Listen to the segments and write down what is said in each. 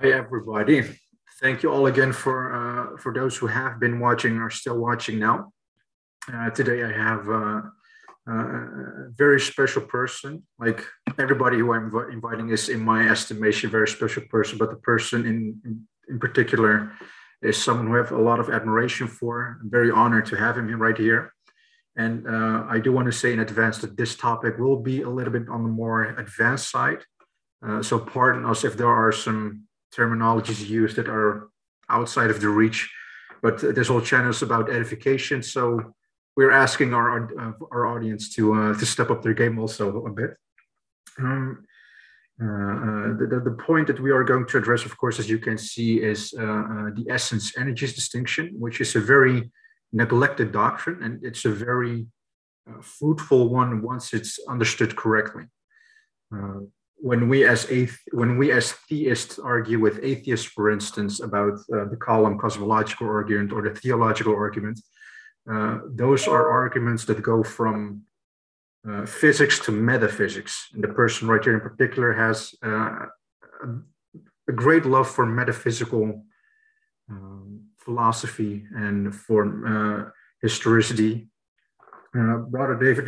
Hi, everybody. Thank you all again for uh, for those who have been watching or still watching now. Uh, today I have uh, uh a very special person. Like everybody who I'm inviting is, in my estimation, a very special person. But the person in, in, in particular is someone who I have a lot of admiration for. I'm very honored to have him right here. And uh, I do want to say in advance that this topic will be a little bit on the more advanced side. So pardon us if there are some terminologies used that are outside of the reach, but there's whole channels about edification. So we're asking our uh, our audience to uh, to step up their game also a bit. Um, uh, uh, the, the point that we are going to address, of course, as you can see, is uh, the essence energies distinction, which is a very neglected doctrine, and it's a very fruitful one once it's understood correctly when we as athe- when we as theists argue with atheists, for instance, about uh, the kalam cosmological argument or the theological argument, uh, those are arguments that go from uh, physics to metaphysics. And the person right here in particular has uh, a, great love for metaphysical um, philosophy and for uh, historicity. Uh, brother David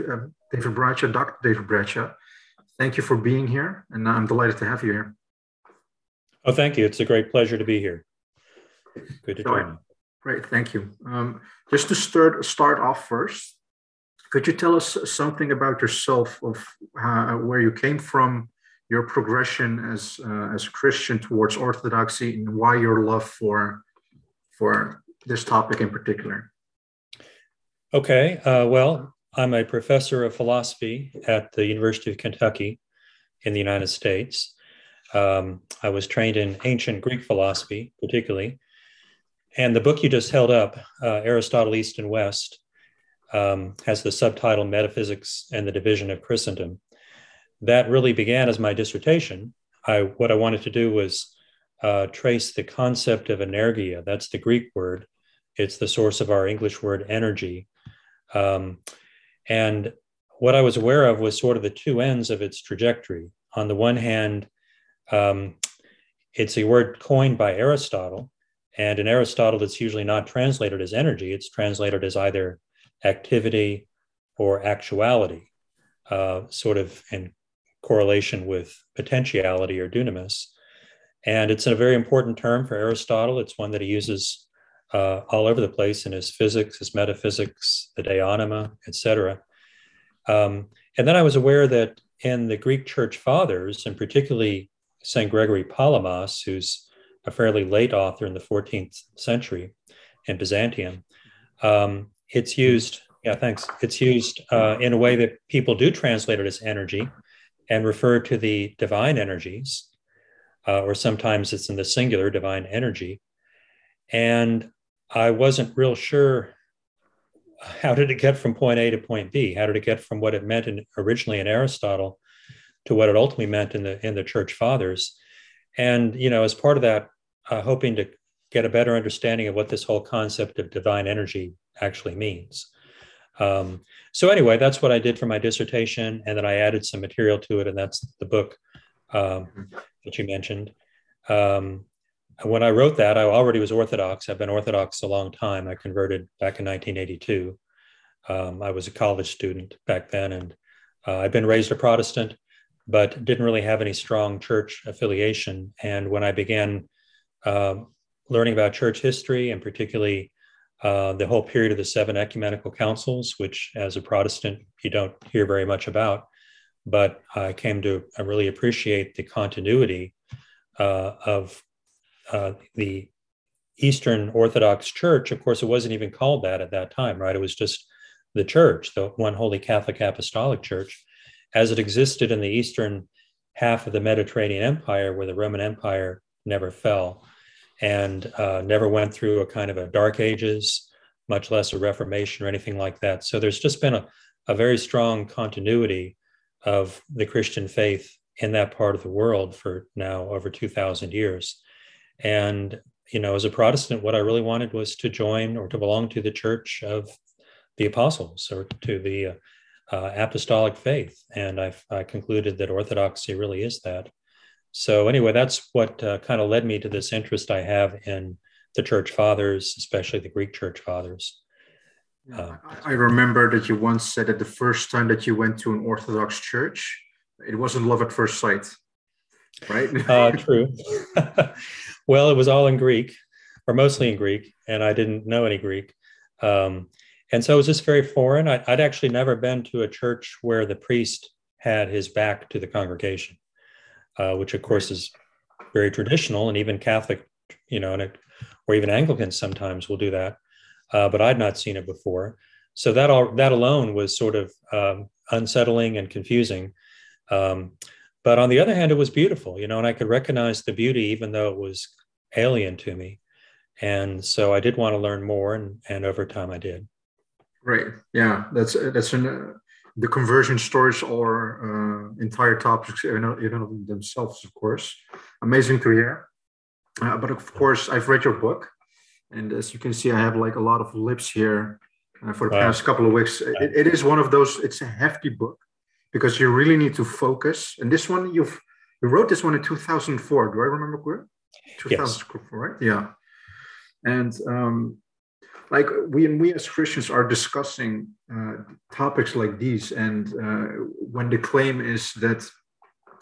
David Bradshaw, Dr. David Bradshaw, thank you for being here, and I'm delighted to have you here. Oh, thank you. It's a great pleasure to be here. Good to join you. Great, thank you. Um, just to start start off first, could you tell us something about yourself, of uh, where you came from, your progression as uh, as a Christian towards Orthodoxy, and why your love for for this topic in particular? Okay, uh, well, I'm a professor of philosophy at the University of Kentucky in the United States. Um, I was trained in ancient Greek philosophy, particularly. And the book you just held up, uh, Aristotle East and West, um, has the subtitle Metaphysics and the Division of Christendom. That really began as my dissertation. I, what I wanted to do was uh, trace the concept of energia. That's the Greek word. It's the source of our English word energy. Um, and what I was aware of was sort of the two ends of its trajectory. On the one hand, um, it's a word coined by Aristotle. And in Aristotle, it's usually not translated as energy, it's translated as either activity or actuality, uh, sort of in correlation with potentiality or dunamis. And it's a very important term for Aristotle. It's one that he uses uh, all over the place in his physics, his metaphysics, the De Anima, etc. Um, and then I was aware that in the Greek Church Fathers, and particularly St. Gregory Palamas, who's a fairly late author in the 14th century in Byzantium, um, it's used, yeah, thanks. It's used uh, in a way that people do translate it as energy and refer to the divine energies, uh, or sometimes it's in the singular divine energy. And I wasn't real sure how did it get from point A to point B? How did it get from what it meant in, originally in Aristotle to what it ultimately meant in the in the Church Fathers? And you know, as part of that, uh, hoping to get a better understanding of what this whole concept of divine energy actually means. Um, so anyway, that's what I did for my dissertation, and then I added some material to it, and that's the book um, that you mentioned. Um, when I wrote that, I already was Orthodox. I've been Orthodox a long time. I converted back in 1982. Um, I was a college student back then, and uh, I've been raised a Protestant, but didn't really have any strong church affiliation. And when I began uh, learning about church history, and particularly uh, the whole period of the seven ecumenical councils, which as a Protestant you don't hear very much about, but I came to really appreciate the continuity uh, of uh, the Eastern Orthodox Church, of course, it wasn't even called that at that time, right? It was just the church, the one holy Catholic Apostolic Church, as it existed in the eastern half of the Mediterranean Empire, where the Roman Empire never fell and uh, never went through a kind of a dark ages, much less a Reformation or anything like that. So there's just been a, a very strong continuity of the Christian faith in that part of the world for now over 2,000 years. And, you know, as a Protestant, what I really wanted was to join or to belong to the church of the apostles or to the uh, uh, apostolic faith. And I've, I concluded that Orthodoxy really is that. So, anyway, that's what uh, kind of led me to this interest I have in the church fathers, especially the Greek church fathers. Uh, I remember that you once said that the first time that you went to an Orthodox church, it wasn't love at first sight, right? uh, true. well, it was all in Greek, or mostly in Greek, and I didn't know any Greek. Um, and so it was just very foreign. I, would actually never been to a church where the priest had his back to the congregation, uh, which of course is very traditional, and even Catholic, you know, and it, or even Anglicans sometimes will do that uh, but I'd not seen it before. So that all that alone was sort of um, unsettling and confusing. Um, but on the other hand, it was beautiful, you know, and I could recognize the beauty even though it was alien to me. And so I did want to learn more, and and over time I did. Right. Yeah. That's that's an. Uh, the conversion stories or uh, entire topics in, in themselves, of course, amazing to hear. Uh, but of course, I've read your book, and as you can see, I have like a lot of lips here uh, for the wow. past couple of weeks. It, it is one of those, it's a hefty book because you really need to focus. And this one, you've, you wrote this one in 2004. Do I remember correct? 2004, yes. right? Yeah. And um, like we and we as Christians are discussing uh, topics like these, and uh, when the claim is that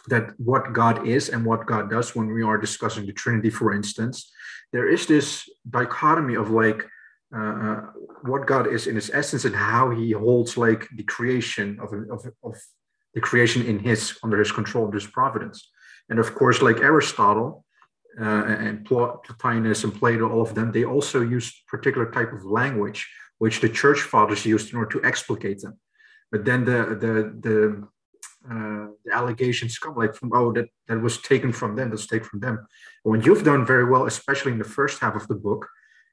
that what God is and what God does, when we are discussing the Trinity, for instance, there is this dichotomy of like uh, uh, what God is in his essence and how he holds like the creation of, of, of the creation in his under his control, under his providence. And of course, like Aristotle uh, and Plotinus and Plato, all of them, they also used particular type of language which the church fathers used in order to explicate them. But then the the the uh, the allegations come like from oh that that was taken from them that's taken from them what you've done very well especially in the first half of the book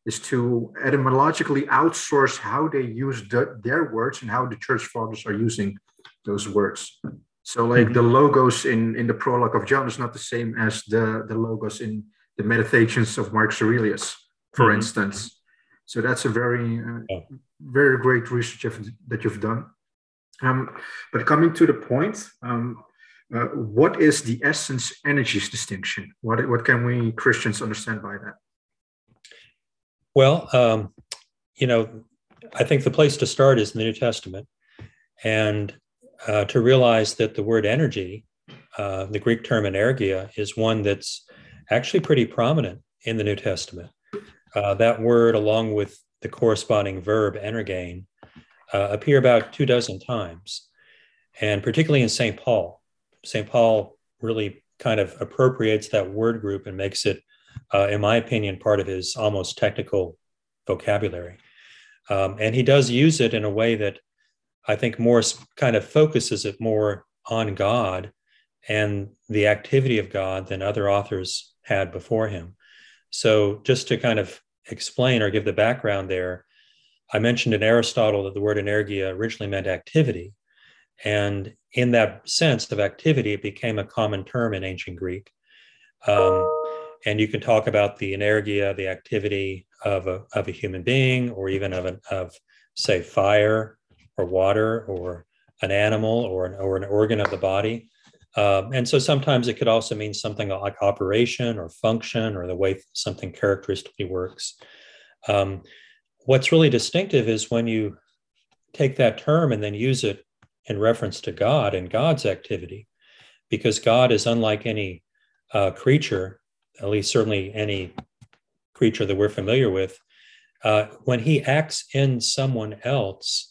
is to etymologically outsource how they use the, their words and how the church fathers are using those words so like mm-hmm. the logos in in the prologue of john is not the same as the the logos in the meditations of marcus aurelius for mm-hmm. instance so that's a very uh, very great research that you've done um, but coming to the point, um, uh, what is the essence energies distinction? What, what can we Christians understand by that? Well, um, you know, I think the place to start is in the New Testament and uh, to realize that the word energy, uh, the Greek term energia, is one that's actually pretty prominent in the New Testament. Uh, that word, along with the corresponding verb energein, uh, appear about two dozen times, and particularly in St. Paul. St. Paul really kind of appropriates that word group and makes it, uh, in my opinion, part of his almost technical vocabulary. Um, and he does use it in a way that I think more kind of focuses it more on God and the activity of God than other authors had before him. So, just to kind of explain or give the background there, I mentioned in Aristotle that the word energia originally meant activity. And in that sense of activity, it became a common term in ancient Greek. Um, and you can talk about the energia, the activity of a, of a human being, or even of, an, of, say, fire or water or an animal or an, or an organ of the body. Um, and so sometimes it could also mean something like operation or function or the way something characteristically works. Um, what's really distinctive is when you take that term and then use it in reference to God and God's activity, because God is unlike any uh, creature, at least certainly any creature that we're familiar with. Uh, when he acts in someone else,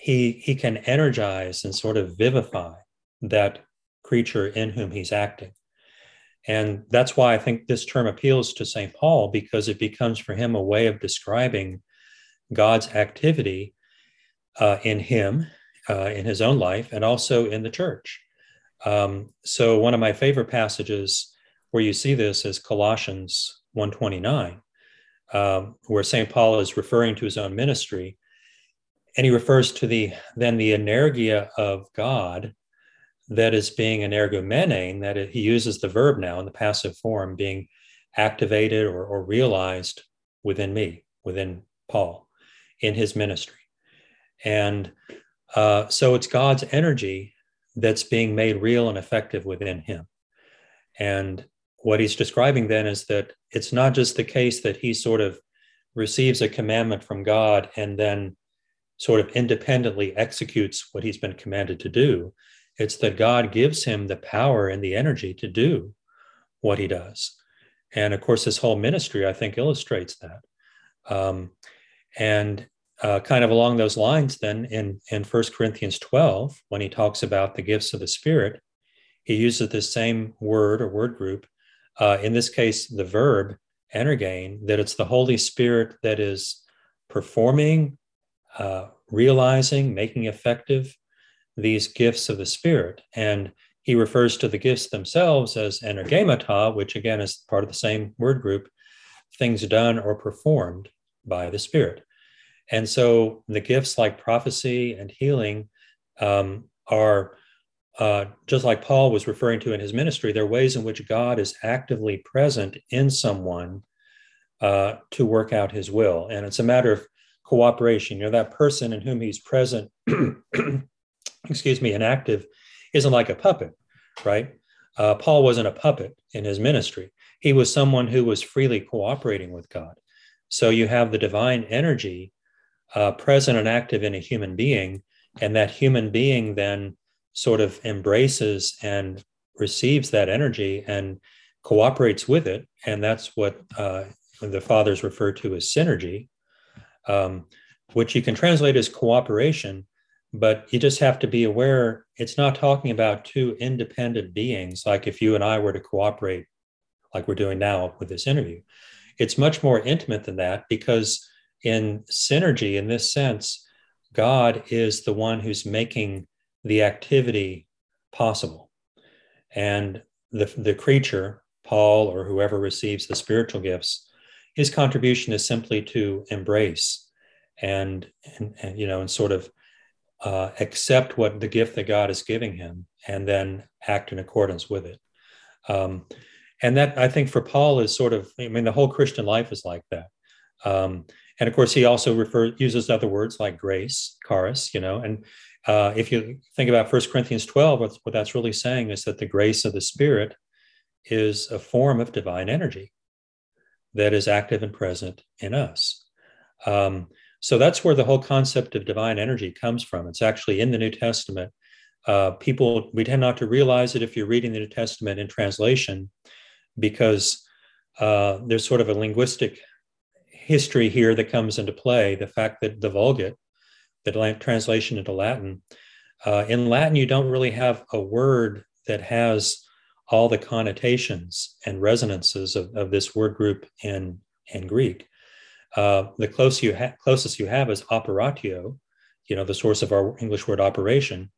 he he can energize and sort of vivify that creature in whom he's acting. And that's why I think this term appeals to St. Paul because it becomes for him a way of describing God's activity uh, in him, uh, in his own life, and also in the church. Um, so one of my favorite passages where you see this is Colossians 129, um, where St. Paul is referring to his own ministry. And he refers to the then the energia of God that is being energumenein, that it, he uses the verb now in the passive form, being activated or, or realized within me, within Paul, in his ministry. And uh, so it's God's energy that's being made real and effective within him. And what he's describing then is that it's not just the case that he sort of receives a commandment from God and then sort of independently executes what he's been commanded to do. It's that God gives him the power and the energy to do what he does. And of course, his whole ministry, I think, illustrates that. Um, and uh, kind of along those lines, then in, in 1 Corinthians 12, when he talks about the gifts of the Spirit, he uses the same word or word group. Uh, in this case, the verb energein, that it's the Holy Spirit that is performing, uh, realizing, making effective these gifts of the Spirit. And he refers to the gifts themselves as energemata, which again is part of the same word group, things done or performed by the Spirit. And so the gifts like prophecy and healing um, are uh, just like Paul was referring to in his ministry, they're ways in which God is actively present in someone uh, to work out his will. And it's a matter of cooperation. You know, that person in whom he's present, excuse me, and active isn't like a puppet, right? Uh, Paul wasn't a puppet in his ministry. He was someone who was freely cooperating with God. So you have the divine energy uh, present and active in a human being, and that human being then sort of embraces and receives that energy and cooperates with it. And that's what uh, the fathers refer to as synergy, um, which you can translate as cooperation, but you just have to be aware it's not talking about two independent beings, like if you and I were to cooperate, like we're doing now with this interview. It's much more intimate than that because in synergy, in this sense, God is the one who's making the activity possible. And the, the creature, Paul or whoever receives the spiritual gifts, his contribution is simply to embrace and, and, and you know, and sort of uh, accept what the gift that God is giving him and then act in accordance with it. Um, and that I think for Paul is sort of, I mean, the whole Christian life is like that. Um, and of course, he also refers uses other words like grace, charis, you know. And uh, if you think about First Corinthians 12, what, what that's really saying is that the grace of the Spirit is a form of divine energy that is active and present in us. Um, so that's where the whole concept of divine energy comes from. It's actually in the New Testament. Uh, people, we tend not to realize it if you're reading the New Testament in translation because uh, there's sort of a linguistic history here that comes into play. The fact that the Vulgate, the translation into Latin, uh, in Latin, you don't really have a word that has all the connotations and resonances of, of this word group in, in Greek. Uh, the close you ha- closest you have is operatio, you know, the source of our English word operation.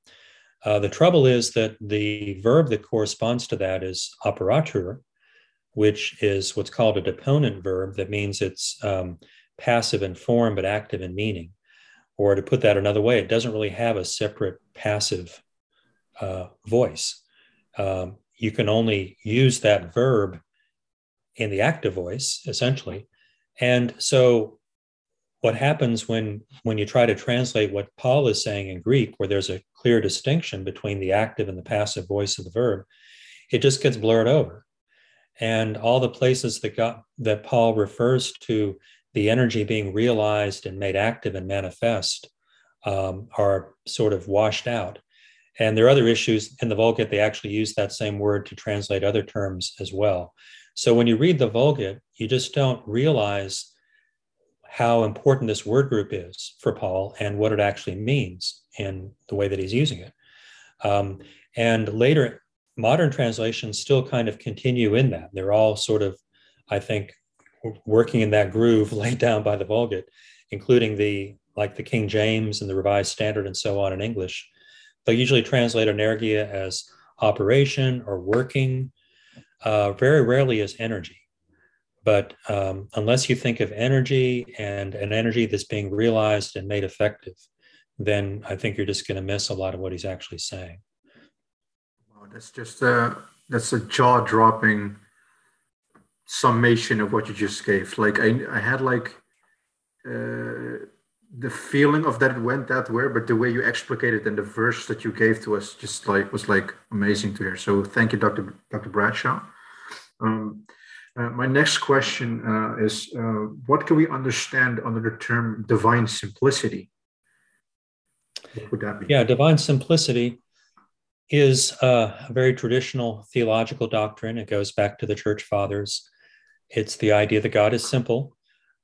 Uh, the trouble is that the verb that corresponds to that is operatur, which is what's called a deponent verb that means it's um, passive in form but active in meaning. Or to put that another way, it doesn't really have a separate passive uh, voice. Um, you can only use that verb in the active voice, essentially. And so what happens when when you try to translate what Paul is saying in Greek, where there's a clear distinction between the active and the passive voice of the verb, it just gets blurred over and all the places that got that Paul refers to the energy being realized and made active and manifest um, are sort of washed out. And there are other issues in the Vulgate. They actually use that same word to translate other terms as well. So when you read the Vulgate, you just don't realize how important this word group is for Paul and what it actually means in the way that he's using it. Um, and later modern translations still kind of continue in that. They're all sort of, I think, working in that groove laid down by the Vulgate, including the like the King James and the Revised Standard and so on in English. They'll usually translate energia as operation or working, uh, very rarely as energy. But um, unless you think of energy and an energy that's being realized and made effective, then I think you're just going to miss a lot of what he's actually saying Wow, that's just a that's a jaw dropping summation of what you just gave. Like I I had like uh, the feeling of that it went that way, but the way you explicated and the verse that you gave to us just like was like amazing to hear. So thank you, Dr. Dr. Bradshaw. Um, uh, my next question uh, is uh, what can we understand under the term divine simplicity? What would that be? Yeah, divine simplicity is a very traditional theological doctrine. It goes back to the church fathers. It's the idea that God is simple.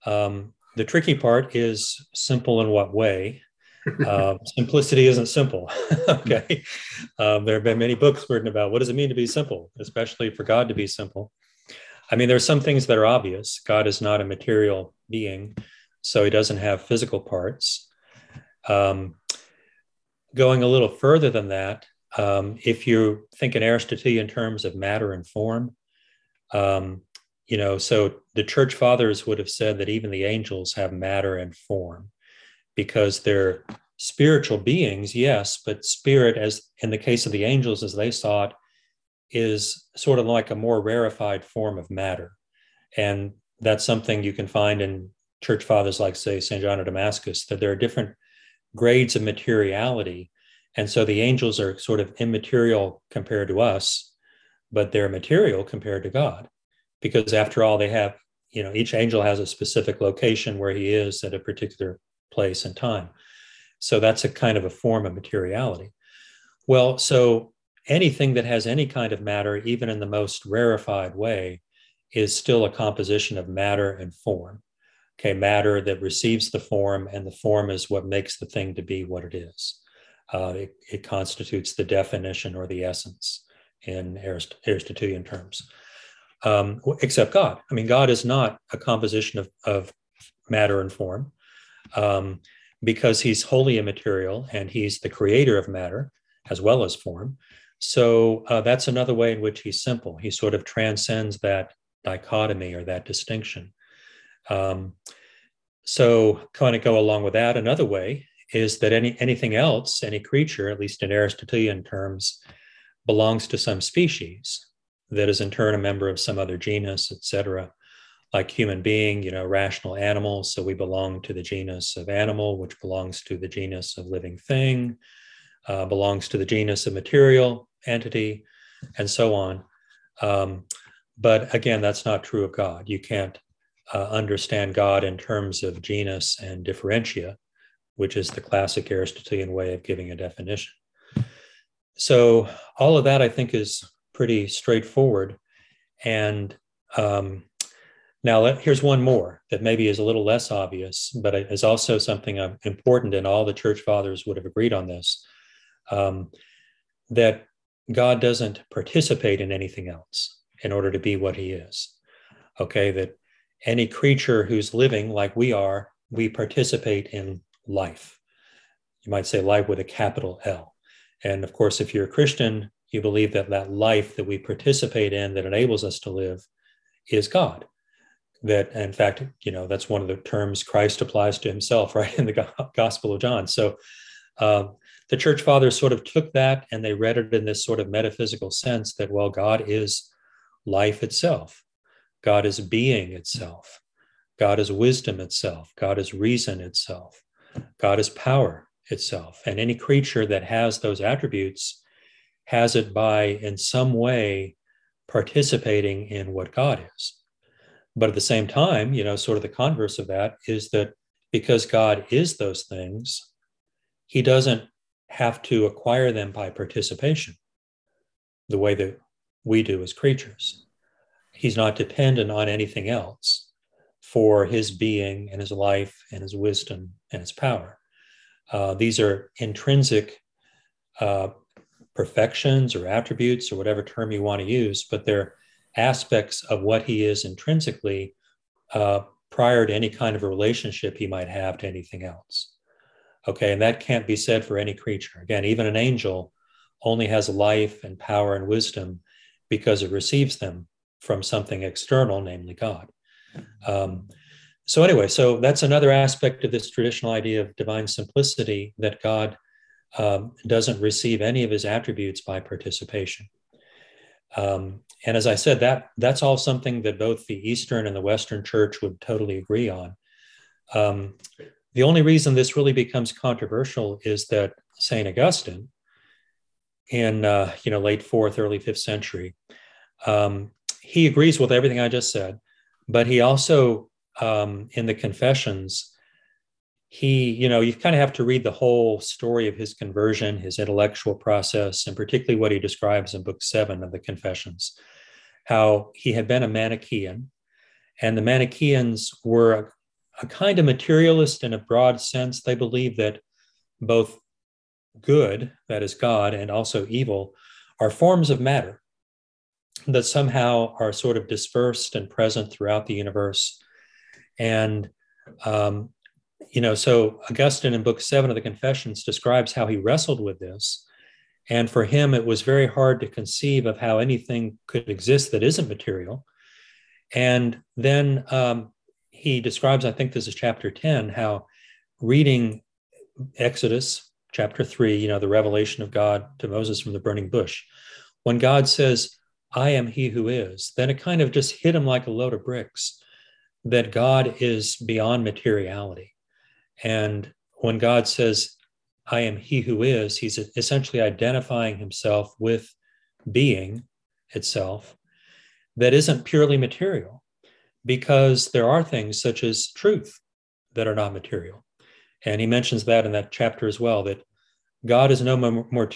Um, the tricky part is simple in what way? Uh, simplicity isn't simple. okay. Um, there have been many books written about what does it mean to be simple, especially for God to be simple. I mean, there are some things that are obvious. God is not a material being, so he doesn't have physical parts. Um, going a little further than that, um, if you think in Aristotelian terms of matter and form, um, you know, so the church fathers would have said that even the angels have matter and form because they're spiritual beings, yes, but spirit, as in the case of the angels, as they saw it, is sort of like a more rarefied form of matter. And that's something you can find in church fathers like, say, St. John of Damascus, that there are different grades of materiality. And so the angels are sort of immaterial compared to us, but they're material compared to God because after all they have you know each angel has a specific location where he is at a particular place and time. So that's a kind of a form of materiality. Well so anything that has any kind of matter even in the most rarefied way is still a composition of matter and form. Okay matter that receives the form and the form is what makes the thing to be what it is. Uh, it, it, constitutes the definition or the essence in Arist- aristotelian terms um, except God. I mean, God is not a composition of, of matter and form um, because he's wholly immaterial and he's the creator of matter as well as form. So uh, that's another way in which he's simple. He sort of transcends that dichotomy or that distinction. Um, so, kind of go along with that. Another way is that any anything else, any creature, at least in Aristotelian terms, belongs to some species that is in turn a member of some other genus, etc. Like human being, you know, rational animal. So we belong to the genus of animal, which belongs to the genus of living thing, uh, belongs to the genus of material entity, and so on. Um, but again, that's not true of God. You can't uh, understand God in terms of genus and differentia, which is the classic Aristotelian way of giving a definition. So, all of that I think is pretty straightforward. And um, now let, here's one more that maybe is a little less obvious, but is also something um, important, and all the church fathers would have agreed on this um, that God doesn't participate in anything else in order to be what he is. Okay, that any creature who's living like we are, we participate in life. You might say life with a capital L. And of course, if you're a Christian, you believe that that life that we participate in that enables us to live is God. That, in fact, you know, that's one of the terms Christ applies to himself, right, in the Gospel of John. So uh, the church fathers sort of took that and they read it in this sort of metaphysical sense that, well, God is life itself, God is being itself, God is wisdom itself, God is reason itself, God is power itself. And any creature that has those attributes has it by, in some way, participating in what God is. But at the same time, you know, sort of the converse of that is that because God is those things, he doesn't have to acquire them by participation the way that we do as creatures. He's not dependent on anything else for his being and his life and his wisdom and his power. Uh, these are intrinsic uh, perfections or attributes or whatever term you want to use, but they're aspects of what he is intrinsically uh, prior to any kind of a relationship he might have to anything else. Okay, and that can't be said for any creature. Again, even an angel only has life and power and wisdom because it receives them from something external, namely God. Um, so, anyway, so that's another aspect of this traditional idea of divine simplicity that God um, doesn't receive any of his attributes by participation. Um, and as I said, that that's all something that both the Eastern and the Western Church would totally agree on. Um, the only reason this really becomes controversial is that St. Augustine, in uh, you know late fourth, early fifth century, um, he agrees with everything I just said, but he also um, in the Confessions, he you know you kind of have to read the whole story of his conversion, his intellectual process, and particularly what he describes in Book Seven of the Confessions, how he had been a Manichaean, and the Manichaeans were a kind of materialist in a broad sense. They believe that both good, that is God, and also evil are forms of matter that somehow are sort of dispersed and present throughout the universe. And, um, you know, so Augustine in Book Seven of the Confessions describes how he wrestled with this. And for him, it was very hard to conceive of how anything could exist that isn't material. And then um, he describes, I think this is chapter 10, how reading Exodus chapter 3, you know, the revelation of God to Moses from the burning bush, when God says, I am he who is, then it kind of just hit him like a load of bricks that God is beyond materiality. And when God says, I am he who is, he's essentially identifying himself with being itself that isn't purely material because there are things such as truth that are not material. And he mentions that in that chapter as well that God is no more,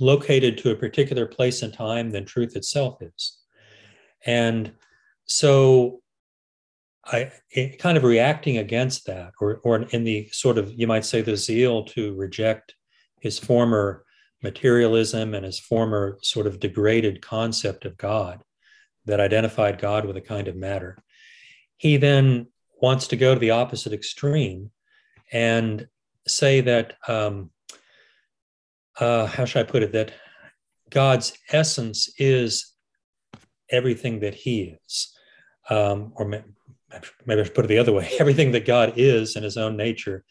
located to a particular place and time than truth itself is. And so I kind of reacting against that, or, or in the sort of, you might say, the zeal to reject his former materialism and his former sort of degraded concept of God that identified God with a kind of matter. He then wants to go to the opposite extreme and say that um, uh, how should I put it? That God's essence is everything that He is, um, or maybe I should put it the other way: everything that God is in His own nature,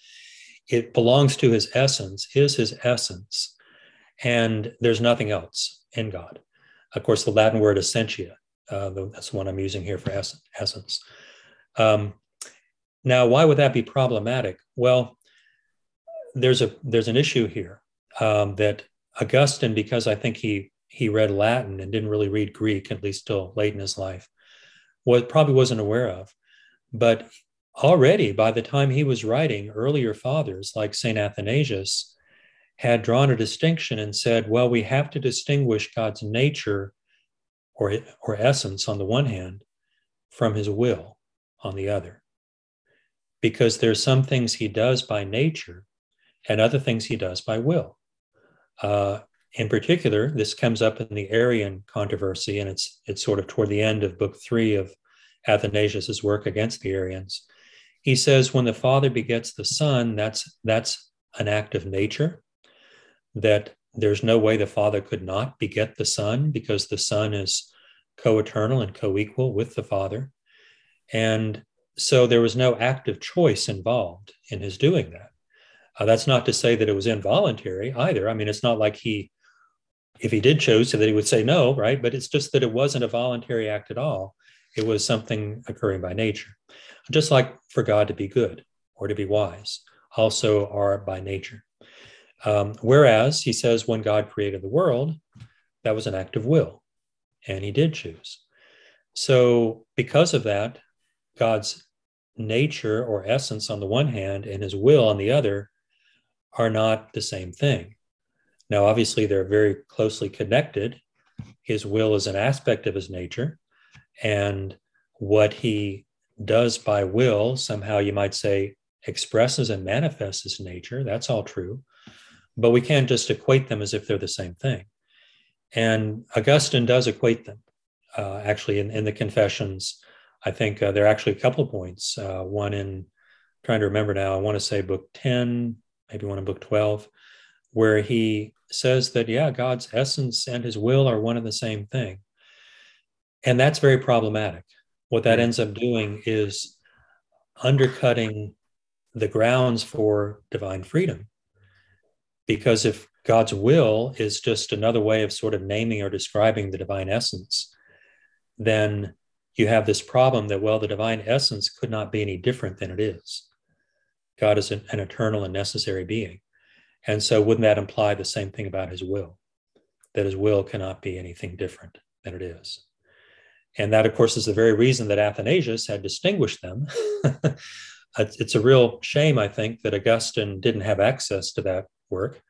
it belongs to His essence, is His essence, and there's nothing else in God. Of course, the Latin word essentia, uh, that's the one I'm using here for essence. Um, now, why would that be problematic? Well, there's a there's an issue here um, that Augustine, because I think he he read Latin and didn't really read Greek, at least till late in his life, was probably wasn't aware of. But already by the time he was writing, earlier fathers like Saint Athanasius had drawn a distinction and said, well, we have to distinguish God's nature or, or essence on the one hand from his will on the other. Because there's some things he does by nature and other things he does by will. Uh, in particular, this comes up in the Arian controversy, and it's it's sort of toward the end of book three of Athanasius's work against the Arians. He says when the Father begets the Son, that's that's an act of nature. That there's no way the Father could not beget the Son because the Son is co-eternal and co-equal with the Father. And so there was no active choice involved in his doing that. Uh, that's not to say that it was involuntary either. I mean, it's not like he, if he did choose, so that he would say no, right? But it's just that it wasn't a voluntary act at all. It was something occurring by nature. Just like for God to be good or to be wise, also are by nature. Um, whereas he says, when God created the world, that was an act of will, and he did choose. So, because of that, God's nature or essence on the one hand and his will on the other are not the same thing. Now, obviously, they're very closely connected. His will is an aspect of his nature, and what he does by will, somehow you might say, expresses and manifests his nature. That's all true. But we can't just equate them as if they're the same thing. And Augustine does equate them. Uh, actually, in, in the Confessions, I think uh, there are actually a couple of points. Uh, one in trying to remember now, I want to say book 10, maybe one in book 12, where he says that, yeah, God's essence and his will are one and the same thing. And that's very problematic. What that ends up doing is undercutting the grounds for divine freedom. Because if God's will is just another way of sort of naming or describing the divine essence, then you have this problem that, well, the divine essence could not be any different than it is. God is an, an eternal and necessary being. And so, wouldn't that imply the same thing about his will? That his will cannot be anything different than it is. And that, of course, is the very reason that Athanasius had distinguished them. it's a real shame, I think, that Augustine didn't have access to that work,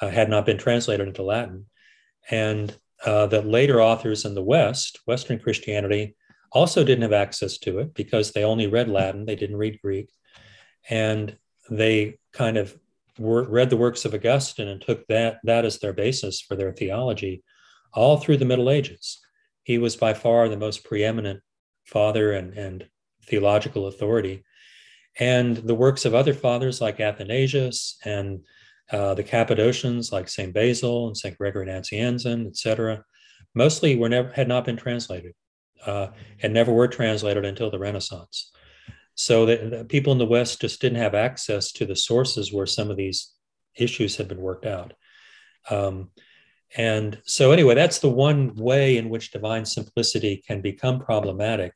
uh, had not been translated into Latin, and uh, that later authors in the West, Western Christianity, also didn't have access to it because they only read Latin, they didn't read Greek, and they kind of were, read the works of Augustine and took that that as their basis for their theology all through the Middle Ages. He was by far the most preeminent father and, and theological authority. And the works of other fathers like Athanasius and uh, the Cappadocians like St. Basil and St. Gregory Nazianzen, etc., mostly were never had not been translated uh, and never were translated until the Renaissance. So the people in the West just didn't have access to the sources where some of these issues had been worked out. Um, and so, anyway, that's the one way in which divine simplicity can become problematic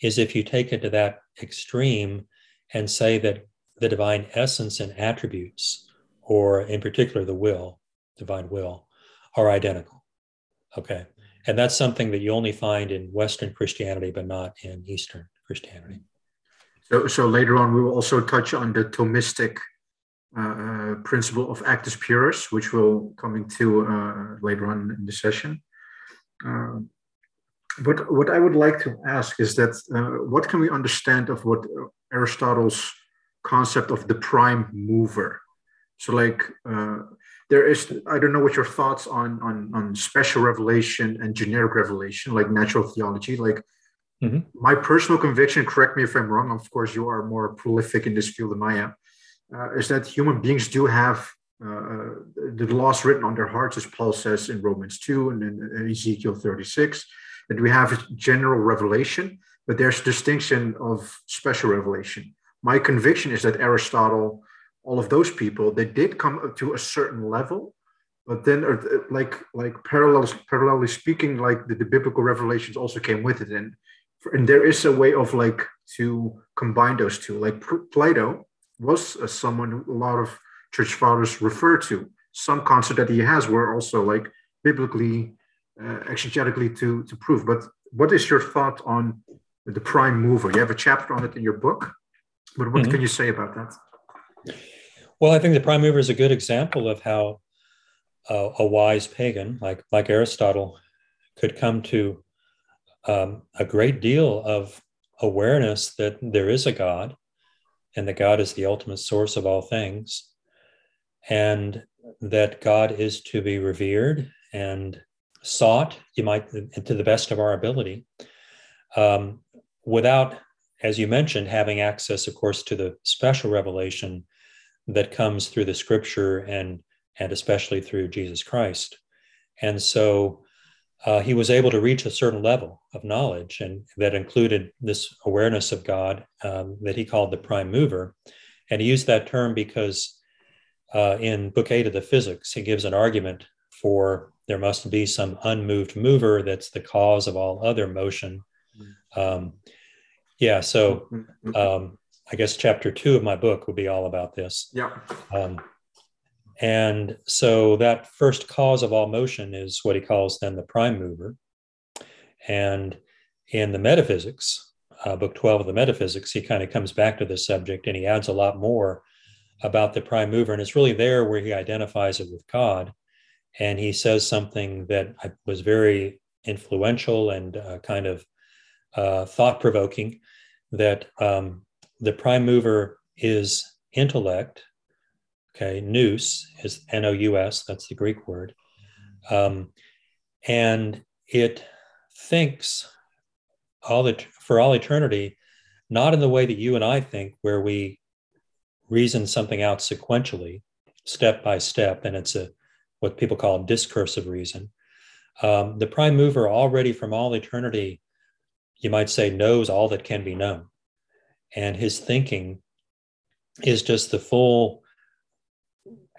is if you take it to that extreme and say that the divine essence and attributes, or in particular the will, divine will, are identical. Okay. And that's something that you only find in Western Christianity, but not in Eastern Christianity. So, so later on, we will also touch on the Thomistic uh, uh, principle of actus purus, which we'll come into uh, later on in the session. Uh, but what I would like to ask is that uh, what can we understand of what Aristotle's concept of the prime mover? So, like, uh, there is I don't know what your thoughts on on on special revelation and generic revelation, like natural theology, like. Mm-hmm. My personal conviction, correct me if I'm wrong, of course, you are more prolific in this field than I am, uh, is that human beings do have uh, the laws written on their hearts, as Paul says in Romans 2 and in Ezekiel 36, that we have general revelation, but there's distinction of special revelation. My conviction is that Aristotle, all of those people, they did come to a certain level, but then uh, like like parallels parallelly speaking, like the, the biblical revelations also came with it, and and there is a way of like to combine those two. Like Plato, was uh, someone a lot of church fathers refer to. Some concept that he has were also like biblically, uh, exegetically to, to prove. But what is your thought on the prime mover? You have a chapter on it in your book, but what mm-hmm. can you say about that? Well, I think the prime mover is a good example of how uh, a wise pagan like like Aristotle could come to um, a great deal of awareness that there is a God and that God is the ultimate source of all things, and that God is to be revered and sought, you might, to the best of our ability, um, without, as you mentioned, having access, of course, to the special revelation that comes through the scripture and and especially through Jesus Christ. And so uh, he was able to reach a certain level of knowledge, and that included this awareness of God um, that he called the prime mover. And he used that term because uh, in Book Eight of the Physics, he gives an argument for there must be some unmoved mover that's the cause of all other motion. Um, yeah, so um, I guess chapter two of my book would be all about this. Yeah. Um, and so that first cause of all motion is what he calls then the prime mover. And in the metaphysics, uh, book 12 of the metaphysics, he kind of comes back to this subject and he adds a lot more about the prime mover. And it's really there where he identifies it with God. And he says something that was very influential and uh, kind of uh, thought provoking that um, the prime mover is intellect Okay, nous is N O U S, that's the Greek word. Um, and it thinks all the, for all eternity, not in the way that you and I think, where we reason something out sequentially, step by step, and it's a what people call discursive reason. Um, the prime mover already from all eternity, you might say, knows all that can be known. And his thinking is just the full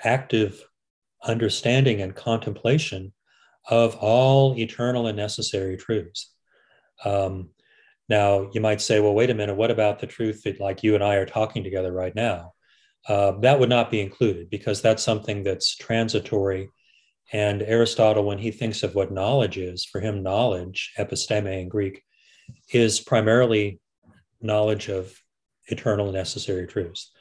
active understanding and contemplation of all eternal and necessary truths. Um, now, you might say, well, wait a minute, what about the truth that, like you and I are talking together right now? uh, that would not be included because that's something that's transitory. And Aristotle, when he thinks of what knowledge is, for him, knowledge, episteme in Greek, is primarily knowledge of eternal and necessary truths.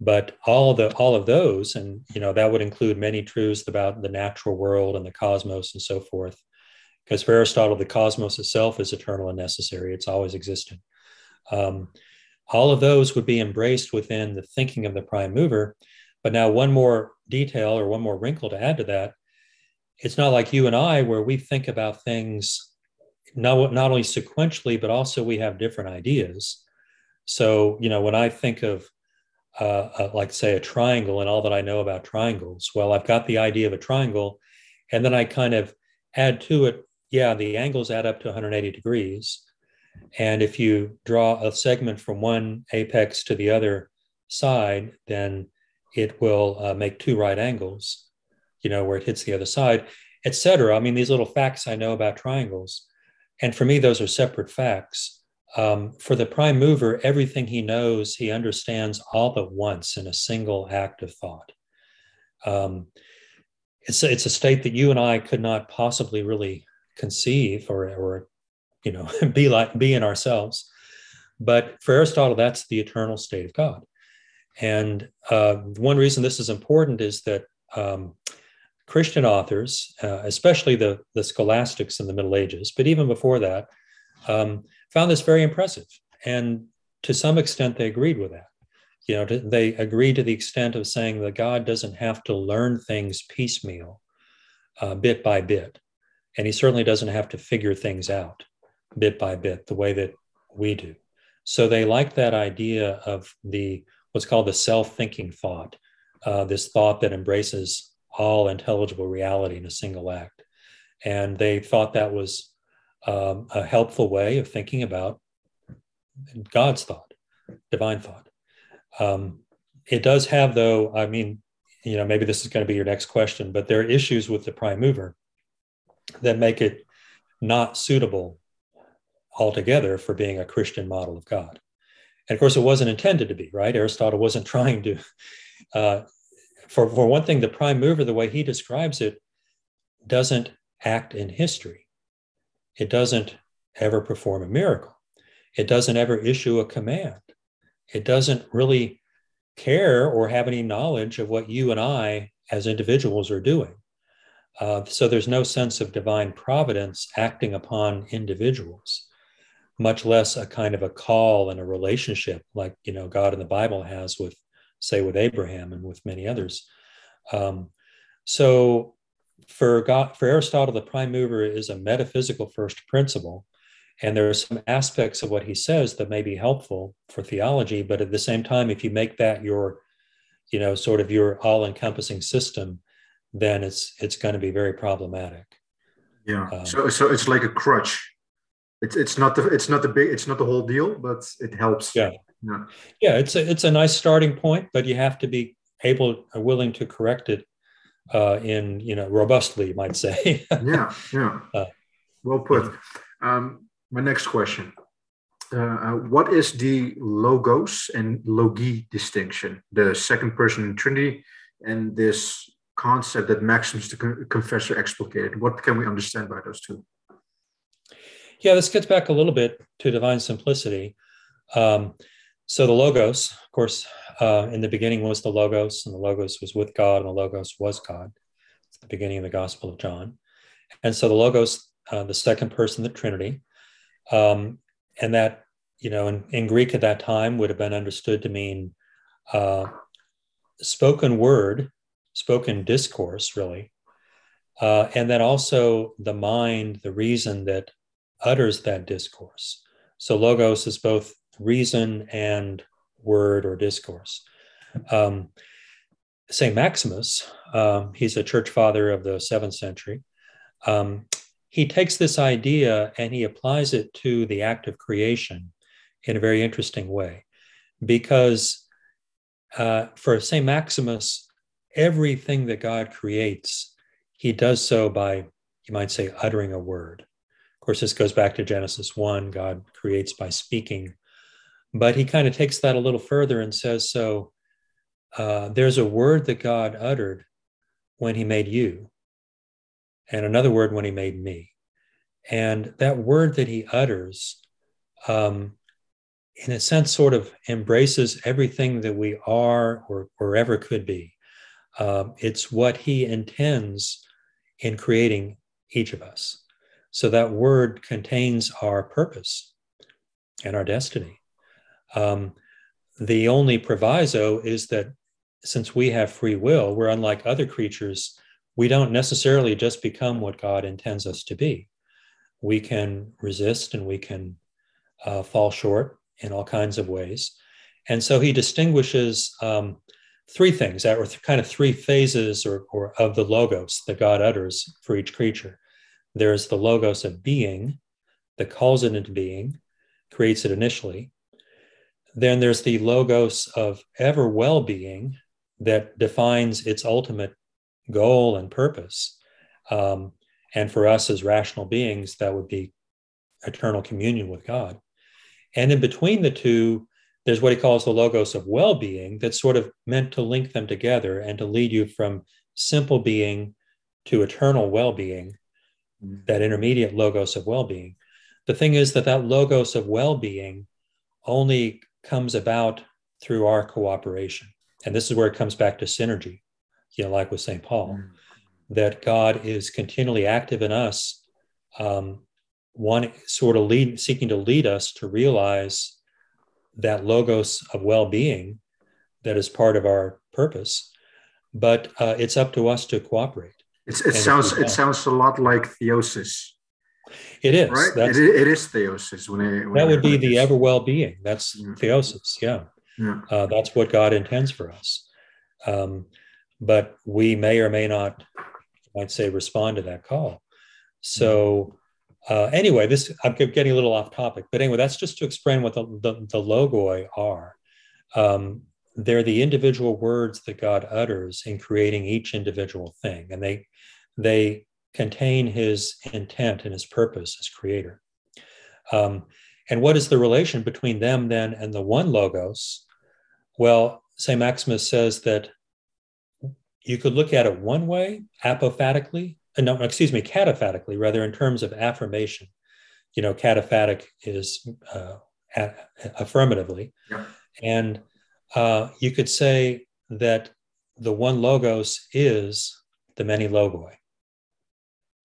But all the all of those, and you know, that would include many truths about the natural world and the cosmos and so forth. Because for Aristotle, the cosmos itself is eternal and necessary; it's always existed. Um, all of those would be embraced within the thinking of the prime mover. But now, one more detail or one more wrinkle to add to that it's not like you and I, where we think about things not, not only sequentially, but also we have different ideas. So, you know, when I think of, uh, like, say, a triangle and all that I know about triangles, well, I've got the idea of a triangle, and then I kind of add to it, yeah, the angles add up to 180 degrees. And if you draw a segment from one apex to the other side, then it will uh, make two right angles, you know, where it hits the other side, etc. I mean, these little facts I know about triangles. And for me, those are separate facts. Um, for the prime mover, everything he knows, he understands all at once in a single act of thought. Um, it's, a, it's a state that you and I could not possibly really conceive or, or you know, be like be in ourselves. But for Aristotle, that's the eternal state of God. And uh, one reason this is important is that um, Christian authors, uh, especially the, the scholastics in the Middle Ages, but even before that, um, found this very impressive. And to some extent, they agreed with that. You know, they agreed to the extent of saying that God doesn't have to learn things piecemeal, uh, bit by bit. And he certainly doesn't have to figure things out bit by bit the way that we do. So they like that idea of the what's called the self-thinking thought, uh, this thought that embraces all intelligible reality in a single act. And they thought that was um, a helpful way of thinking about God's thought, divine thought. Um, it does have, though, I mean, you know, maybe this is going to be your next question, but there are issues with the prime mover that make it not suitable altogether for being a Christian model of God. And of course, it wasn't intended to be, right? Aristotle wasn't trying to. Uh, for, for one thing, the prime mover, the way he describes it, doesn't act in history. It doesn't ever perform a miracle. It doesn't ever issue a command. It doesn't really care or have any knowledge of what you and I as individuals are doing. Uh, so there's no sense of divine providence acting upon individuals much less a kind of a call and a relationship like you know God in the Bible has with, say, with Abraham and with many others. Um, so for God, for Aristotle, the prime mover is a metaphysical first principle, and there are some aspects of what he says that may be helpful for theology. But at the same time, if you make that your, you know, sort of your all-encompassing system, then it's it's going to be very problematic. Yeah. Um, so so it's like a crutch it's it's not the it's not the big it's not the whole deal, but it helps. Yeah, yeah, yeah. It's a it's a nice starting point, but you have to be able uh, willing to correct it uh, in you know robustly, you might say. yeah, yeah. Uh, well put. Um, my next question: uh, uh, What is the logos and logoi distinction? The second person in Trinity and this concept that Maximus the Confessor explicated. What can we understand by those two? Yeah, this gets back a little bit to divine simplicity. Um, so the Logos, of course, uh, in the beginning was the Logos, and the Logos was with God, and the Logos was God. It's the beginning of the Gospel of John. And so the Logos, uh, the second person the Trinity, um, and that, you know, in, in, Greek at that time would have been understood to mean uh, spoken word, spoken discourse, really. Uh, and then also the mind, the reason that utters that discourse. So logos is both reason and word or discourse. Um, St. Maximus, um, he's a church father of the seventh century. Um, he takes this idea and he applies it to the act of creation in a very interesting way. Because uh, for St. Maximus, everything that God creates, he does so by, you might say, uttering a word Of course, this goes back to Genesis 1 God creates by speaking. But he kind of takes that a little further and says, so uh, there's a word that God uttered when he made you, and another word when he made me. And that word that he utters, um, in a sense, sort of embraces everything that we are or, or ever could be. Um, it's what he intends in creating each of us. So that word contains our purpose and our destiny. Um, the only proviso is that since we have free will, we're unlike other creatures. We don't necessarily just become what God intends us to be. We can resist and we can uh, fall short in all kinds of ways. And so he distinguishes um, three things, or kind of three phases or, or of the logos that God utters for each creature. There's the logos of being that calls it into being, creates it initially. Then there's the logos of ever well being that defines its ultimate goal and purpose. Um, and for us as rational beings, that would be eternal communion with God. And in between the two, there's what he calls the logos of well being that's sort of meant to link them together and to lead you from simple being to eternal well being, mm. that intermediate logos of well being. The thing is that that logos of well being only comes about through our cooperation. And this is where it comes back to synergy, you know, like with St. Paul, mm. that God is continually active in us, um, one sort of lead, seeking to lead us to realize that logos of well-being that is part of our purpose. But uh, it's up to us to cooperate. It's, it sounds it sounds a lot like theosis. It is right. It, it is theosis. When, when that would be the ever well-being. That's yeah. theosis. Yeah. Yeah. Uh, that's what God intends for us. Um, but we may or may not, I might say, respond to that call. So, uh, anyway, this I'm getting a little off topic, but anyway, that's just to explain what the, the, the logoi are. Um, they're the individual words that God utters in creating each individual thing, and they they contain His intent and His purpose as Creator. Um, and what is the relation between them then and the one logos well, St. Maximus says that you could look at it one way, apophatically, uh, no, excuse me, cataphatically, rather, in terms of affirmation. You know, cataphatic is uh, a- affirmatively. Yeah. And uh, you could say that the one logos is the many logoi.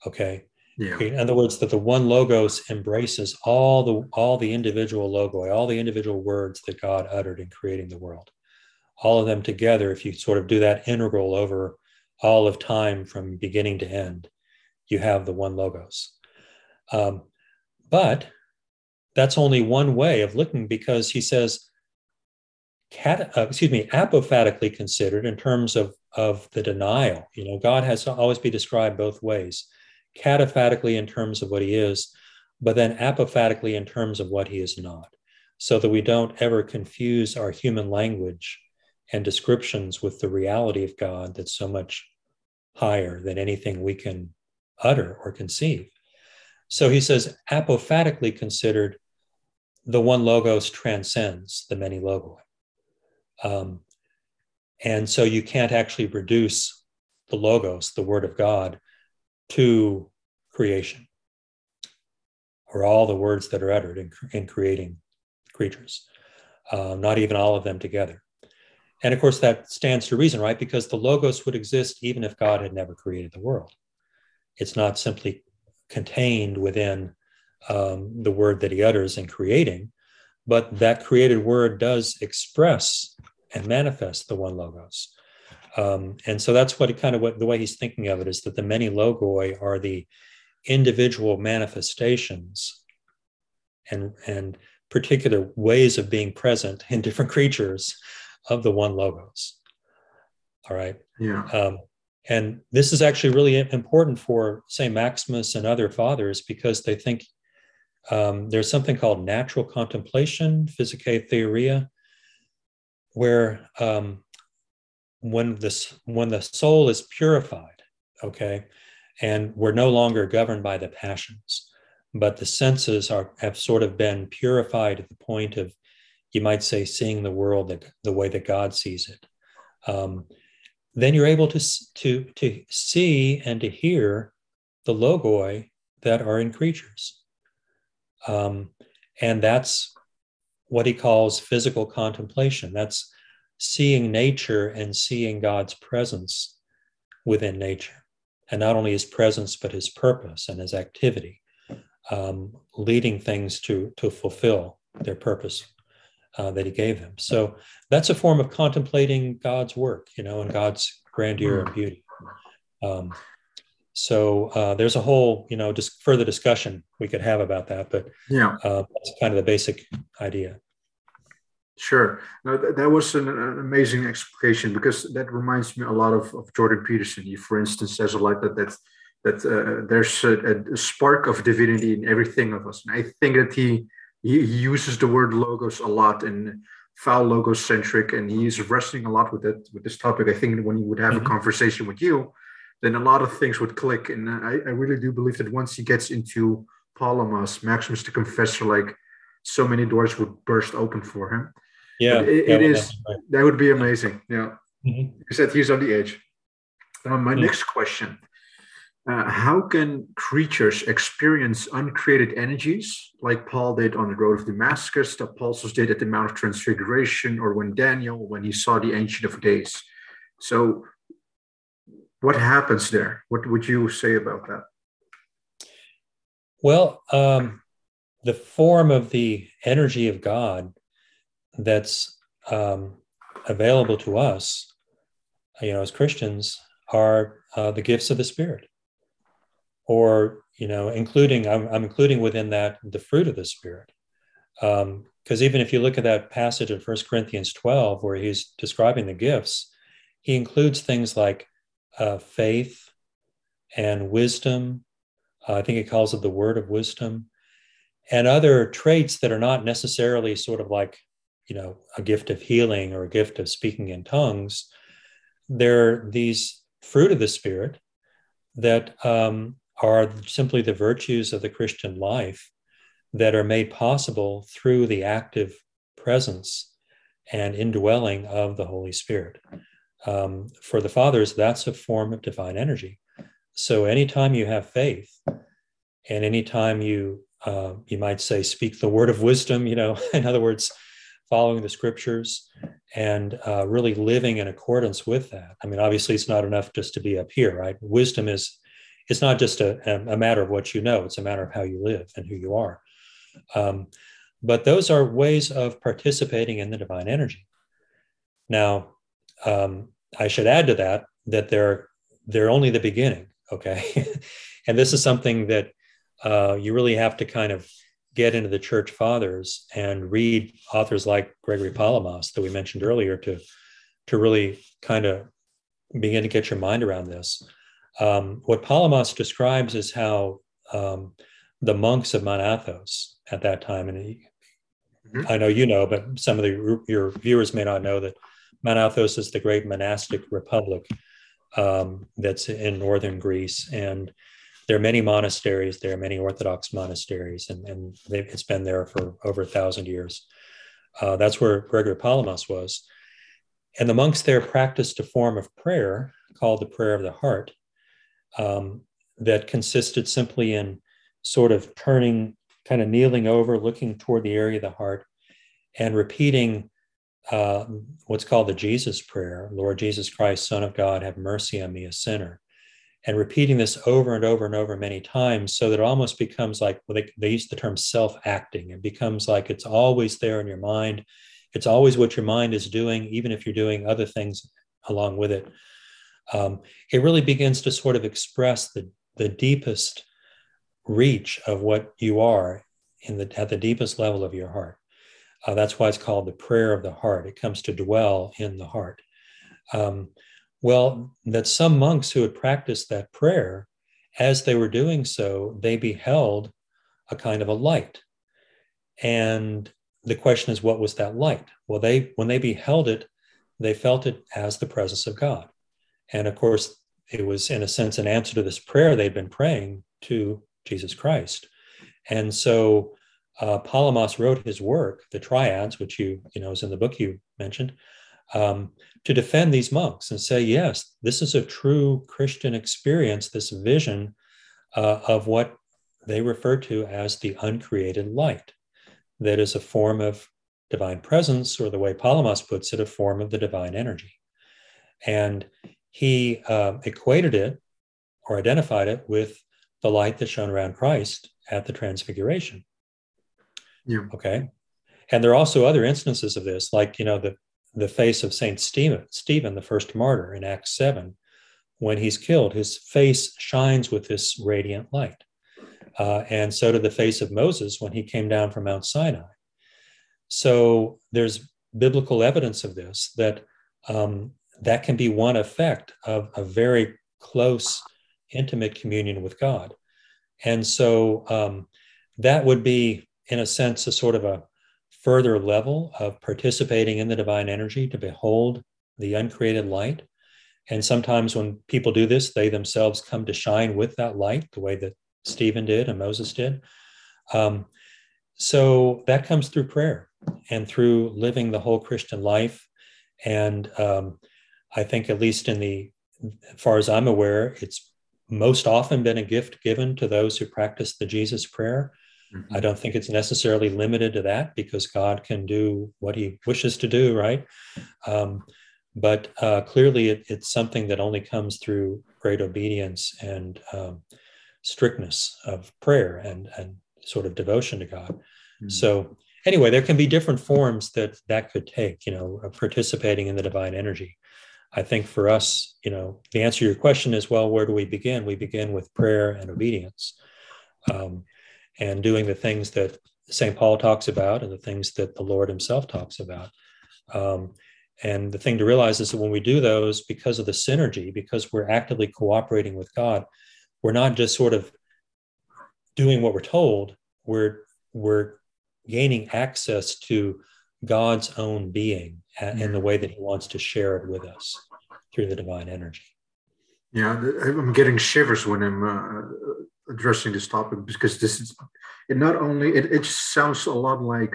Okay. Yeah. In other words, that the one logos embraces all the all the individual logoi, all the individual words that God uttered in creating the world. All of them together, if you sort of do that integral over all of time from beginning to end, you have the one logos. Um, but that's only one way of looking because he says, cat, uh, excuse me, apophatically considered in terms of, of the denial. You know, God has to always be described both ways cataphatically in terms of what he is, but then apophatically in terms of what he is not, so that we don't ever confuse our human language and descriptions with the reality of God that's so much higher than anything we can utter or conceive. So he says, apophatically considered, the one logos transcends the many logoi. Um, and so you can't actually reduce the logos, the word of God, to creation, or all the words that are uttered in, in creating creatures, uh, not even all of them together. And of course, that stands to reason, right? Because the Logos would exist even if God had never created the world. It's not simply contained within um, the word that he utters in creating, but that created word does express and manifest the one Logos. Um, and so that's what kind of what the way he's thinking of it is that the many logoi are the individual manifestations and and particular ways of being present in different creatures of the one logos. All right. Yeah. Um, and this is actually really important for say, Maximus and other fathers because they think um, there's something called natural contemplation, physike theoria, where um, when this when the soul is purified okay and we're no longer governed by the passions but the senses are have sort of been purified at the point of you might say seeing the world the, way that god sees it um, then you're able to, to, to see and to hear the logoi that are in creatures. Um, and that's what he calls physical contemplation. That's seeing nature and seeing God's presence within nature. And not only his presence, but his purpose and his activity, um, leading things to, to fulfill their purpose uh, that he gave them. So that's a form of contemplating God's work, you know, and God's grandeur and beauty. Um, so uh, there's a whole, you know, just further discussion we could have about that, but yeah, uh, that's kind of the basic idea. Sure. Now, th- that was an, an, amazing explanation because that reminds me a lot of, of Jordan Peterson. He, for instance, says a lot that that that uh, there's a, a, spark of divinity in everything of us, and I think that he he, uses the word logos a lot and phallogocentric, and he's wrestling a lot with it with this topic. I think when he would have mm-hmm. a conversation with you, then a lot of things would click, and I, I really do believe that once he gets into Palamas, Maximus the Confessor, like so many doors would burst open for him. Yeah, it, it is. That would be amazing. Yeah, mm-hmm. you said he's on the edge. Now, my mm-hmm. next question: uh, How can creatures experience uncreated energies, like Paul did on the road of Damascus, that Paul did at the Mount of Transfiguration, or when Daniel, when he saw the Ancient of Days? So, what happens there? What would you say about that? Well, um, the form of the energy of God that's um, available to us, you know, as Christians, are uh, the gifts of the Spirit, or you know, including I'm, I'm including within that the fruit of the Spirit, because um, even if you look at that passage in First Corinthians 12 where he's describing the gifts, he includes things like uh, faith and wisdom. Uh, I think he calls it the word of wisdom and other traits that are not necessarily sort of like you know a gift of healing or a gift of speaking in tongues they're these fruit of the spirit that um, are simply the virtues of the christian life that are made possible through the active presence and indwelling of the holy spirit. Um, for the fathers that's a form of divine energy. So anytime you have faith and anytime you uh, you might say speak the word of wisdom you know in other words following the scriptures and uh, really living in accordance with that. I mean, obviously, it's not enough just to be up here, right? Wisdom is it's not just a, a matter of what you know; it's a matter of how you live and who you are. Um, but those are ways of participating in the divine energy. Now, um, I should add to that that they're they're only the beginning. Okay, and this is something that uh, you really have to kind of get into the church fathers and read authors like Gregory Palamas that we mentioned earlier to to really kind of begin to get your mind around this. Um, what Palamas describes is how um, the monks of Mount Athos at that time, and he, mm-hmm. I know you know, but some of the, your viewers may not know that Mount Athos is the great monastic republic um, that's in northern Greece, and there are many monasteries. There are many Orthodox monasteries, and, and it's been there for over a thousand years. Uh, that's where Gregory Palamas was. And the monks there practiced a form of prayer called the prayer of the heart um, that consisted simply in sort of turning, kind of kneeling over, looking toward the area of the heart, and repeating uh, what's called the Jesus prayer Lord Jesus Christ, Son of God, have mercy on me, a sinner and repeating this over and over and over many times so that it almost becomes like well, they, they use the term self-acting. It becomes like it's always there in your mind. It's always what your mind is doing even if you're doing other things along with it. Um, it really begins to sort of express the, the deepest reach of what you are in the at the deepest level of your heart. Uh, that's why it's called the prayer of the heart. It comes to dwell in the heart. Um, well, that some monks who had practiced that prayer, as they were doing so, they beheld a kind of a light. And the question is, what was that light? Well, they when they beheld it, they felt it as the presence of God. And of course, it was in a sense an answer to this prayer they'd been praying to Jesus Christ. And so uh, Palamas wrote his work, the Triads, which you you know is in the book you mentioned, um, to defend these monks and say, yes, this is a true Christian experience, this vision uh, of what they refer to as the uncreated light, that is a form of divine presence, or the way Palamas puts it, a form of the divine energy. And he uh, equated it or identified it with the light that shone around Christ at the Transfiguration. Yeah. Okay. And there are also other instances of this, like you know the the face of Saint Stephen, Stephen, the first martyr in Acts seven, when he's killed, his face shines with this radiant light, uh, and so did the face of Moses when he came down from Mount Sinai. So there's biblical evidence of this that um, that can be one effect of a very close, intimate communion with God, and so um, that would be, in a sense, a sort of a further level of participating in the divine energy to behold the uncreated light. And sometimes when people do this, they themselves come to shine with that light, the way that Stephen did and Moses did. Um, so that comes through prayer and through living the whole Christian life. And um, I think, at least in the, as far as I'm aware, it's most often been a gift given to those who practice the Jesus prayer. Mm-hmm. I don't think it's necessarily limited to that because God can do what he wishes to do, right? Um, but uh, clearly, it, it's something that only comes through great obedience and um, strictness of prayer and, and sort of devotion to God. Mm-hmm. So, anyway, there can be different forms that that could take, you know, participating in the divine energy. I think for us, you know, the answer to your question is well, where do we begin? We begin with prayer and obedience. Um, and doing the things that St. Paul talks about and the things that the Lord himself talks about. Um, and the thing to realize is that when we do those, because of the synergy, because we're actively cooperating with God, we're not just sort of doing what we're told, we're, we're gaining access to God's own being in the way that he wants to share it with us through the divine energy. Yeah, I'm getting shivers when I'm uh, addressing this topic because this is it not only it, it sounds a lot like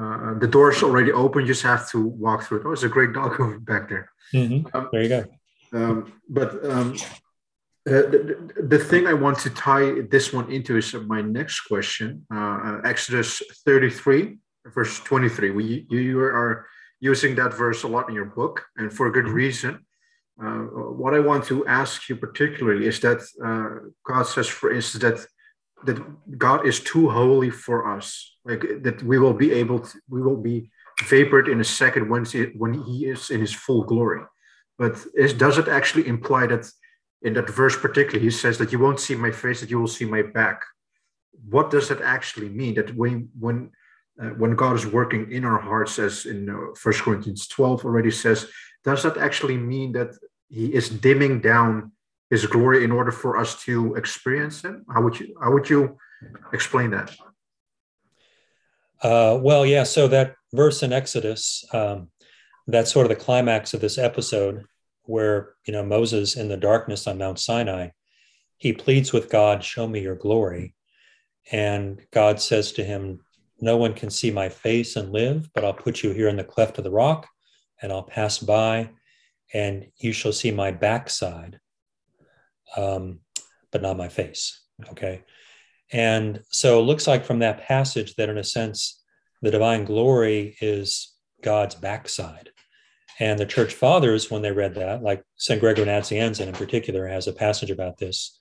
uh, the door's already open you just have to walk through it oh it's a great dog back there mm-hmm. um, there you go um, but um, uh, the, the, thing I want to tie this one into is my next question. Uh, Exodus 33, verse 23. We, you are using that verse a lot in your book, and for a good mm-hmm. reason. Uh, what I want to ask you particularly is that uh, God says, for instance, that that God is too holy for us, like that we will be able to, we will be vapored in a second when he, when He is in His full glory. But is, does it actually imply that in that verse particularly He says that you won't see my face, that you will see my back? What does that actually mean? That when when uh, when God is working in our hearts, as in uh, First Corinthians twelve already says, does that actually mean that he is dimming down his glory in order for us to experience him? How would you how would you explain that? Uh, well, yeah. So that verse in Exodus, um, that's sort of the climax of this episode, where you know Moses in the darkness on Mount Sinai, he pleads with God, "Show me your glory," and God says to him, "No one can see my face and live, but I'll put you here in the cleft of the rock, and I'll pass by." and you shall see my backside, um, but not my face. Okay. And so it looks like from that passage that, in a sense, the divine glory is God's backside. And the church fathers, when they read that, like St. Gregory Nazianzen in particular, has a passage about this.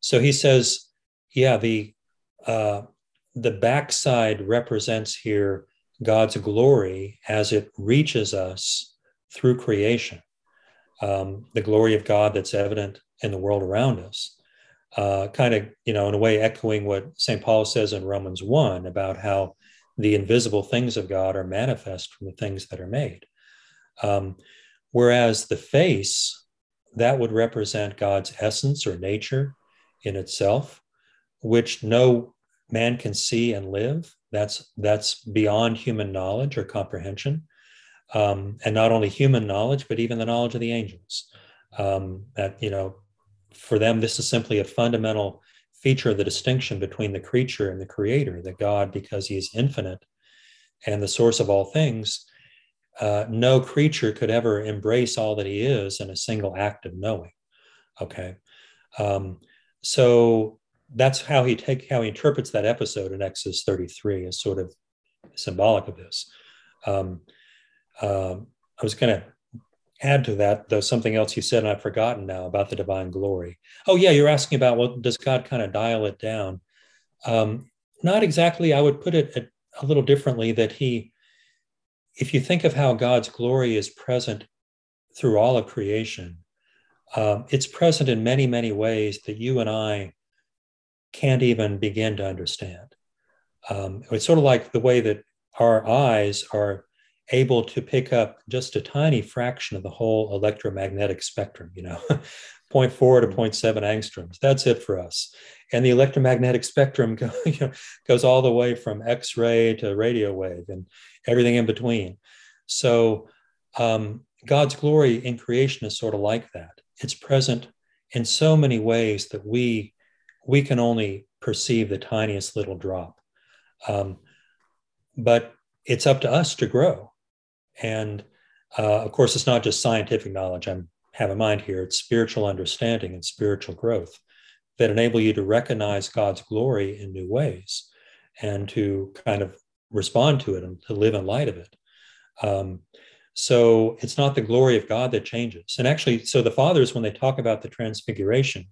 So he says, yeah, the uh, the backside represents here God's glory as it reaches us through creation um, the glory of God that's evident in the world around us. Uh, kind of, you know, in a way, echoing what St. Paul says in Romans 1 about how the invisible things of God are manifest from the things that are made. Um, whereas the face, that would represent God's essence or nature in itself, which no man can see and live. That's that's beyond human knowledge or comprehension um, and not only human knowledge, but even the knowledge of the angels. Um, that, you know, for them, this is simply a fundamental feature of the distinction between the creature and the creator, that God, because he is infinite and the source of all things, uh, no creature could ever embrace all that he is in a single act of knowing. Okay, um, so that's how he take how he interprets that episode in Exodus 33 as sort of symbolic of this. Um, uh, I was going to add to that, though, something else you said, and I've forgotten now about the divine glory. Oh, yeah, you're asking about, well, does God kind of dial it down? Um, not exactly. I would put it a, a little differently that he, if you think of how God's glory is present through all of creation, um, it's present in many, many ways that you and I can't even begin to understand. Um, it's sort of like the way that our eyes are able to pick up just a tiny fraction of the whole electromagnetic spectrum, you know, 0.4 to 0.7 angstroms. That's it for us. And the electromagnetic spectrum go, you know, goes all the way from X ray to radio wave and everything in between. So, um, God's glory in creation is sort of like that. It's present in so many ways that we we can only perceive the tiniest little drop. Um, but it's up to us to grow. And uh, of course, it's not just scientific knowledge I have in mind here, it's spiritual understanding and spiritual growth that enable you to recognize God's glory in new ways and to kind of respond to it and to live in light of it. Um, so it's not the glory of God that changes. And actually, so the fathers, when they talk about the transfiguration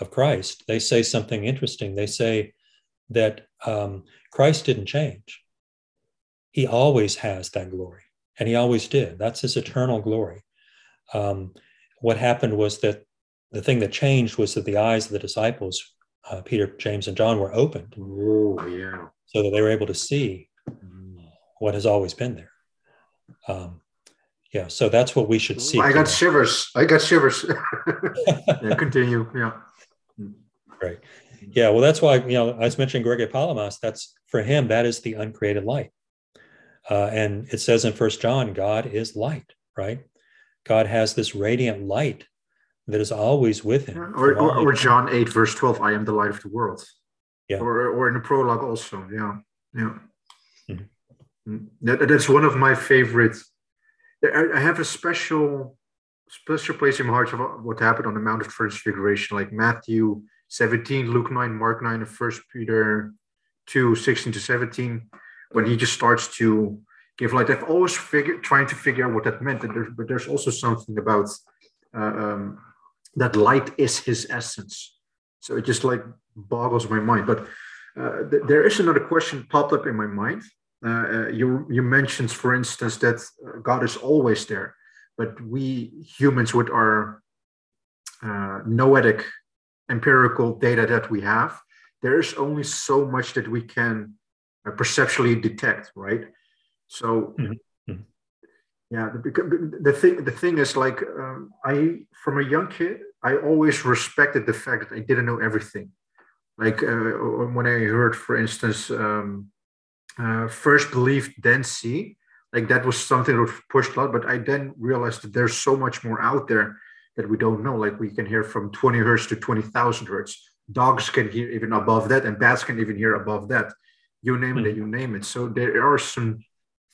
of Christ, they say something interesting. They say that um, Christ didn't change, he always has that glory and he always did. That's his eternal glory. Um, what happened was that the thing that changed was that the eyes of the disciples, uh, Peter, James, and John, were opened. Oh, yeah. So that they were able to see what has always been there. Um, yeah, so that's what we should see. I got shivers. I got shivers. yeah, continue. Yeah. Right. Yeah. Well, that's why you know I was mentioning Gregory Palamas. That's for him. That is the uncreated light. Uh, and it says in First John, God is light, right? God has this radiant light that is always with him. Or, or, or, John 8, verse 12, I am the light of the world. Yeah. Or, or in the prologue also. Yeah. Yeah. Mm-hmm. Mm. That, that's one of my favorites. I have a special special place in my heart of what happened on the Mount of Transfiguration, like Matthew 17, Luke 9, Mark 9, and First Peter 2, 16 to 17 when he just starts to give light. I've always figured trying to figure out what that meant, there's, but there's also something about uh, um, that light is his essence. So it just like boggles my mind. But uh, th- there is another question popped up in my mind. Uh, uh you you mentioned, for instance, that uh, God is always there, but we humans, with our uh, noetic empirical data that we have, there is only so much that we can uh, perceptually detect, right? So, mm-hmm. mm-hmm. yeah, the, the, thing the thing is like um, I from a young kid, I always respected the fact that I didn't know everything. Like uh, when I heard, for instance, um, uh, first believe then see, like that was something that was pushed a lot. But I then realized that there's so much more out there that we don't know. Like we can hear from 20 hertz to 20,000 hertz. Dogs can hear even above that, and bats can even hear above that you name it, mm. you name it. So there are some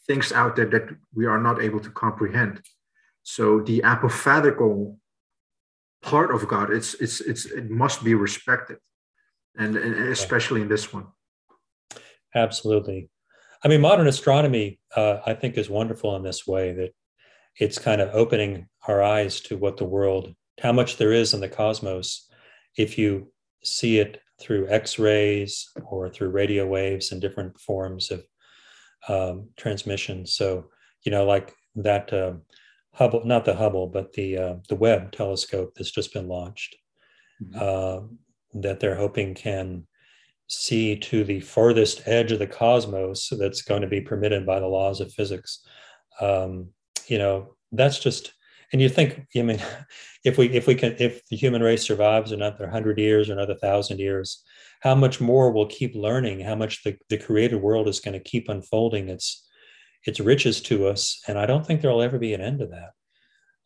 things out there that we are not able to comprehend. So the apophatical part of God, it's it's it's it must be respected, and, and especially in this one. Absolutely. I mean, modern astronomy, uh, I think, is wonderful in this way that it's kind of opening our eyes to what the world, how much there is in the cosmos, if you see it through X-rays or through radio waves and different forms of um, transmission. So, you know, like that uh, Hubble, not the Hubble, but the uh, the Webb telescope that's just been launched, mm-hmm. uh, that they're hoping can see to the farthest edge of the cosmos that's going to be permitted by the laws of physics. Um, you know, that's just and you think i mean if we if we can if the human race survives another 100 years or another 1000 years how much more we'll keep learning how much the, the created world is going to keep unfolding its its riches to us. And i don't think there'll ever be an end to that.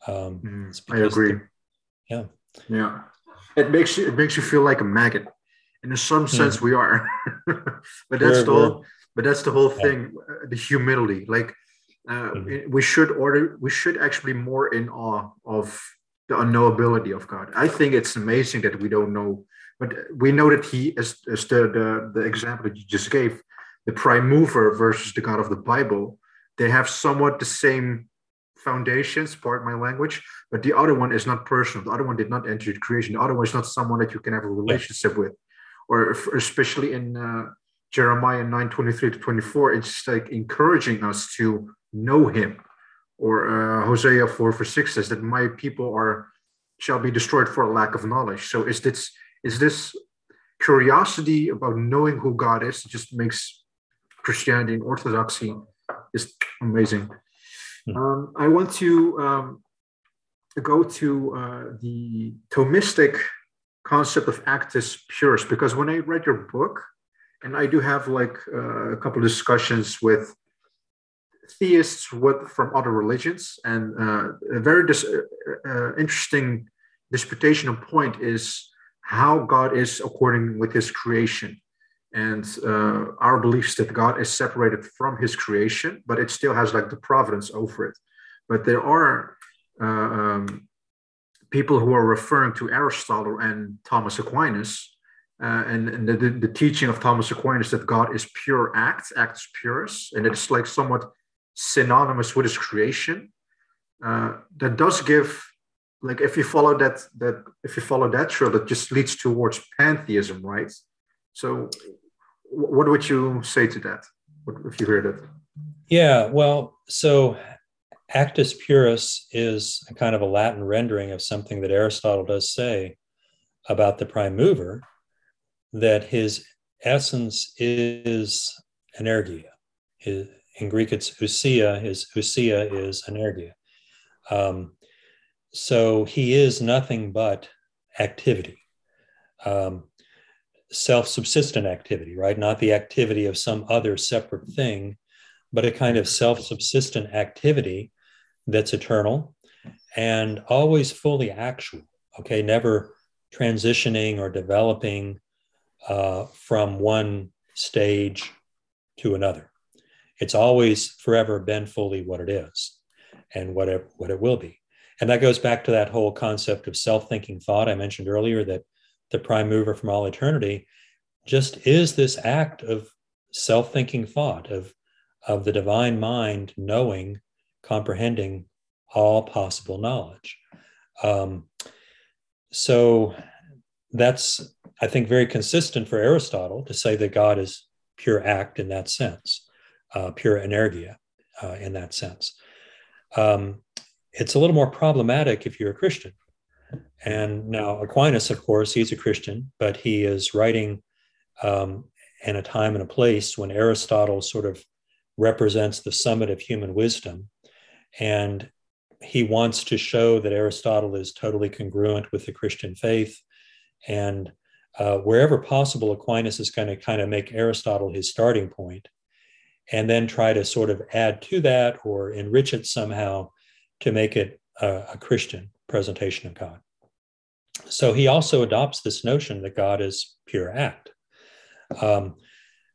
Um, mm, i agree the, yeah. Yeah. It makes you it makes you feel like a maggot. And in some hmm. sense mm. we are. But that's we're, the whole but that's the whole thing yeah. Uh, the humility. Like uh, mm-hmm. we should order we should actually be more in awe of the unknowability of God. I think it's amazing that we don't know, but we know that He, as, as the, the the example that you just gave, the prime mover versus the God of the Bible, they have somewhat the same foundations, part my language, but the other one is not personal. The other one did not enter creation. The other one is not someone that you can have a relationship yeah. with, or especially in uh, Jeremiah 9 23 to 24, it's like encouraging us to know him. Or uh, Hosea 4 for 6 says that my people are shall be destroyed for a lack of knowledge. So is this is this curiosity about knowing who God is just makes Christianity and Orthodoxy just amazing. Hmm. Um, I want to um, go to uh, the Thomistic concept of actus purus because when I read your book, and I do have like uh, a couple of discussions with theists with, from other religions, and uh, a very dis- uh, uh, interesting disputational point is how God is according with His creation, and uh, our beliefs that God is separated from His creation, but it still has like the providence over it. But there are uh, um, people who are referring to Aristotle and Thomas Aquinas uh, and, and the, the, teaching of Thomas Aquinas that God is pure act, actus purus, and it's like somewhat synonymous with his creation. Uh, that does give, like, if you follow that, that if you follow that trail, that just leads towards pantheism, right? So, what would you say to that? If you hear that? Yeah, well, so actus purus is a kind of a Latin rendering of something that Aristotle does say about the prime mover that his essence is energia. In Greek, it's ousia. His ousia is energia. Um, so he is nothing but activity, um, self subsistent activity, right? Not the activity of some other separate thing, but a kind of self subsistent activity that's eternal and always fully actual, okay? Never transitioning or developing uh, from one stage to another. It's always forever been fully what it is and what it, what it will be. And that goes back to that whole concept of self thinking thought I mentioned earlier that the prime mover from all eternity just is this act of self thinking thought, of, of the divine mind knowing, comprehending all possible knowledge. Um, so that's I think, very consistent for Aristotle to say that God is pure act in that sense, uh, pure energia uh, in that sense. Um, it's a little more problematic if you're a Christian. And now Aquinas, of course, he's a Christian, but he is writing um, in a time and a place when Aristotle sort of represents the summit of human wisdom. And he wants to show that Aristotle is totally congruent with the Christian faith and uh, wherever possible, Aquinas is going to kind of make Aristotle his starting point and then try to sort of add to that or enrich it somehow to make it a, a Christian presentation of God. So he also adopts this notion that God is pure act. Um,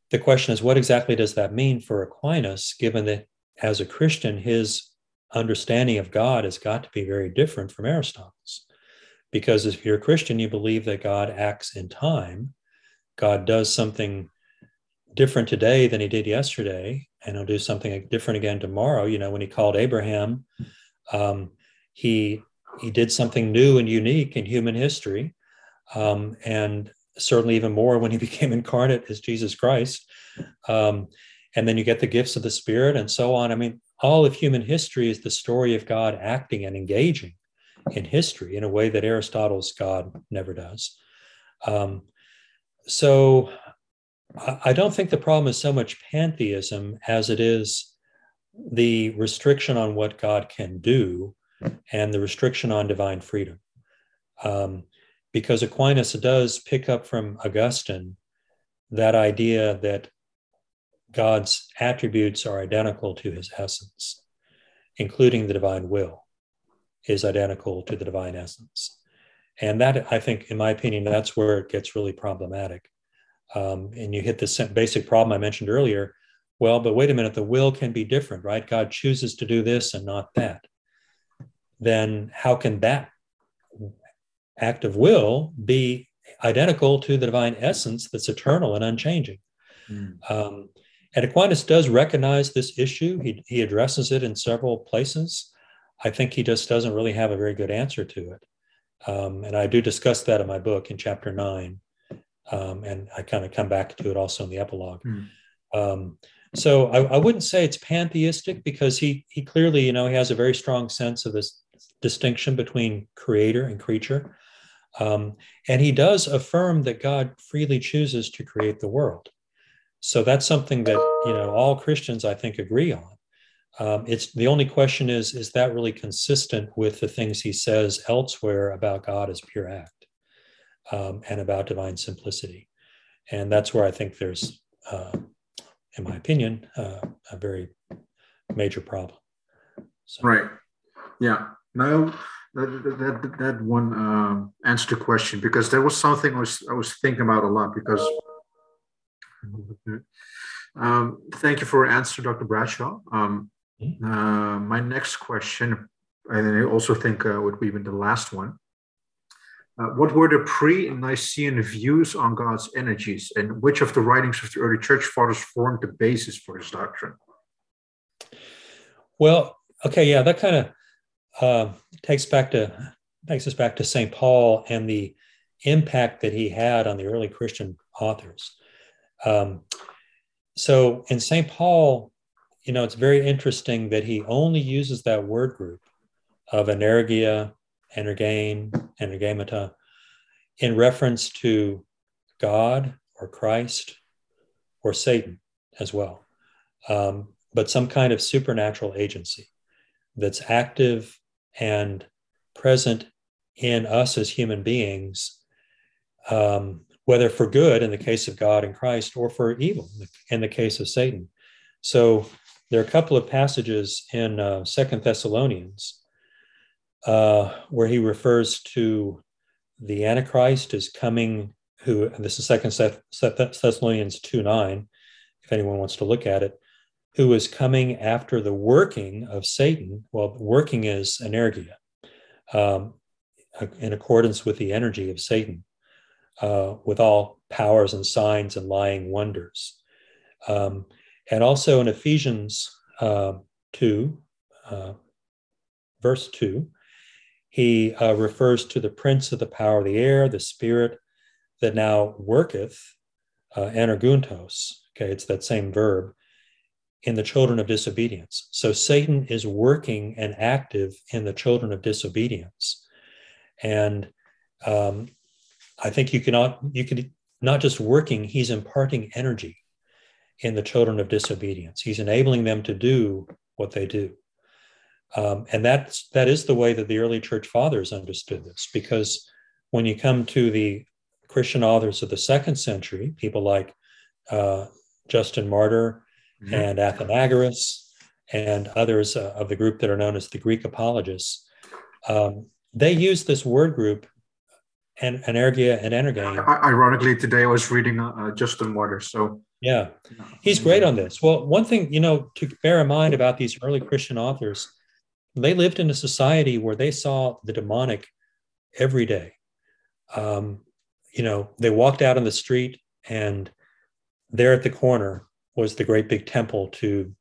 the question is, what exactly does that mean for Aquinas, given that as a Christian, his understanding of God has got to be very different from Aristotle's? Because if you're a Christian, you believe that God acts in time. God does something different today than he did yesterday, and he'll do something different again tomorrow. You know, when he called Abraham, um, he he did something new and unique in human history, um, and certainly even more when he became incarnate as Jesus Christ. Um, and then you get the gifts of the Spirit and so on. I mean, all of human history is the story of God acting and engaging in history in a way that Aristotle's God never does. Um, so I don't think the problem is so much pantheism as it is the restriction on what God can do and the restriction on divine freedom. Um, because Aquinas does pick up from Augustine that idea that God's attributes are identical to his essence, including the divine will is identical to the divine essence. And that, I think, in my opinion, that's where it gets really problematic. Um, and you hit this basic problem I mentioned earlier. well, but wait a minute, the will can be different, right? God chooses to do this and not that. Then how can that act of will be identical to the divine essence that's eternal and unchanging? Mm. Um, and Aquinas does recognize this issue. He, he addresses it in several places. I think he just doesn't really have a very good answer to it. Um, and I do discuss that in my book in chapter nine. Um, and I kind of come back to it also in the epilogue. Mm. Um, so I, I, wouldn't say it's pantheistic because he he clearly, you know, he has a very strong sense of this distinction between creator and creature. Um, and he does affirm that God freely chooses to create the world. So that's something that you know all Christians, I think, agree on. Um, it's the only question is is that really consistent with the things he says elsewhere about God as pure act um, and about divine simplicity, and that's where I think there's, uh, in my opinion, uh, a very major problem. So. Right. Yeah. No, that that, that one uh, answered the question because there was something I was I was thinking about a lot because. Um, thank you for your answer, Dr. Bradshaw. Um, mm-hmm. uh, my next question, and I also think uh, would be even the last one. Uh, what were the pre-Nicene views on God's energies, and which of the writings of the early church fathers formed the basis for this doctrine? Well, okay, yeah, that kind of uh, takes back to takes us back to St. Paul and the impact that he had on the early Christian authors. Um, so in St. Paul, you know, it's very interesting that he only uses that word group of energeia, energema, energemata in reference to God or Christ or Satan as well, um, but some kind of supernatural agency that's active and present in us as human beings, um, whether for good in the case of God and Christ or for evil in the case of Satan. So there are a couple of passages in uh, Second Thessalonians uh, where he refers to the Antichrist as coming. Who this is Second Thessalonians two nine, if anyone wants to look at it, who is coming after the working of Satan. Well, working is energeia, um, in accordance with the energy of Satan, uh, with all powers and signs and lying wonders. Um, and also in Ephesians uh, 2, uh, verse 2, he uh, refers to the prince of the power of the air, the spirit that now worketh, uh, energountos. Okay, it's that same verb in the children of disobedience. So Satan is working and active in the children of disobedience. And um, I think you cannot, you could not just working, he's imparting energy in the children of disobedience. He's enabling them to do what they do. Um, and that's that is the way that the early church fathers understood this, because when you come to the Christian authors of the second century, people like uh, Justin Martyr mm-hmm. and Athenagoras and others uh, of the group that are known as the Greek apologists, um, they use this word group and energeia and energema. Ironically, today I was reading uh, uh Justin Martyr, so yeah, he's great on this. Well, one thing you know to bear in mind about these early Christian authors they lived in a society where they saw the demonic every day. Um, you know, they walked out on the street, and there at the corner was the great big temple to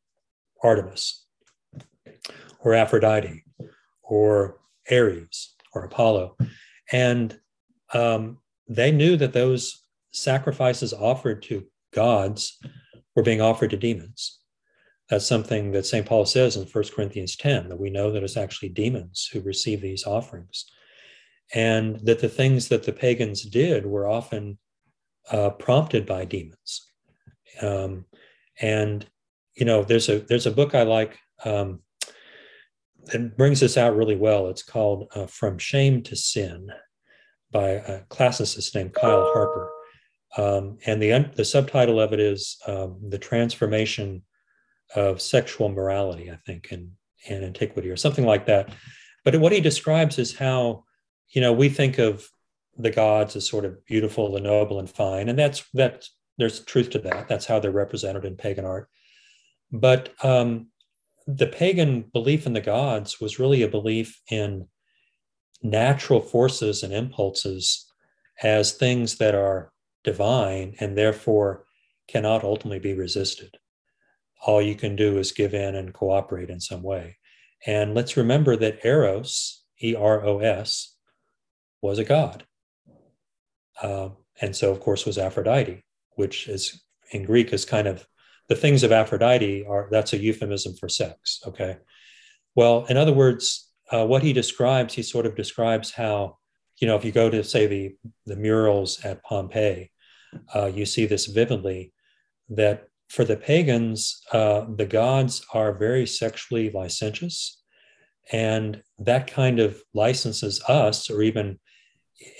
Artemis or Aphrodite or Ares or Apollo. And um, they knew that those sacrifices offered to gods were being offered to demons. That's something that St. Paul says in 1 Corinthians 10 that we know that it's actually demons who receive these offerings. And that the things that the pagans did were often uh, prompted by demons. Um, and you know, there's a there's a book I like um, that brings this out really well. It's called uh, "From Shame to Sin" by a classicist named Kyle Harper, um, and the the subtitle of it is um, "The Transformation of sexual morality, I think, in, in antiquity or something like that. But what he describes is how, you know, we think of the gods as sort of beautiful and noble and fine. And that's, that there's truth to that. That's how they're represented in pagan art. But um, the pagan belief in the gods was really a belief in natural forces and impulses as things that are divine and therefore cannot ultimately be resisted. All you can do is give in and cooperate in some way. And let's remember that Eros, E R O S, was a god. Uh, and so, of course, was Aphrodite, which is in Greek is kind of the things of Aphrodite are that's a euphemism for sex. Okay. Well, in other words, uh, what he describes, he sort of describes how, you know, if you go to say the the murals at Pompeii, uh, you see this vividly that for the pagans, uh, the gods are very sexually licentious, and that kind of licenses us, or even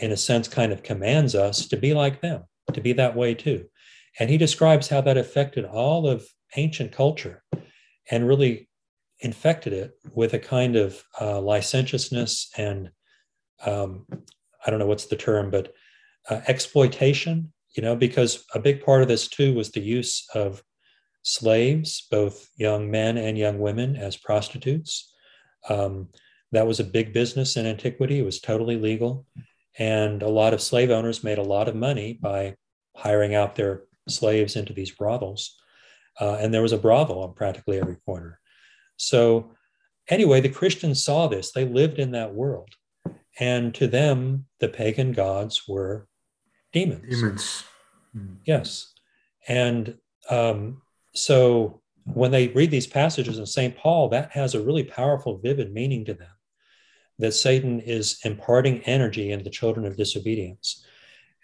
in a sense, kind of commands us to be like them, to be that way too. And he describes how that affected all of ancient culture and really infected it with a kind of uh, licentiousness and um, I don't know what's the term, but uh, exploitation, you know, because a big part of this too was the use of slaves, both young men and young women, as prostitutes. Um, that was a big business in antiquity. It was totally legal. And a lot of slave owners made a lot of money by hiring out their slaves into these brothels. Uh, and there was a brothel on practically every corner. So, anyway, the Christians saw this. They lived in that world. And to them, the pagan gods were demons. Demons. Hmm. Yes. And um, so when they read these passages in St. Paul, that has a really powerful, vivid meaning to them that Satan is imparting energy in the children of disobedience.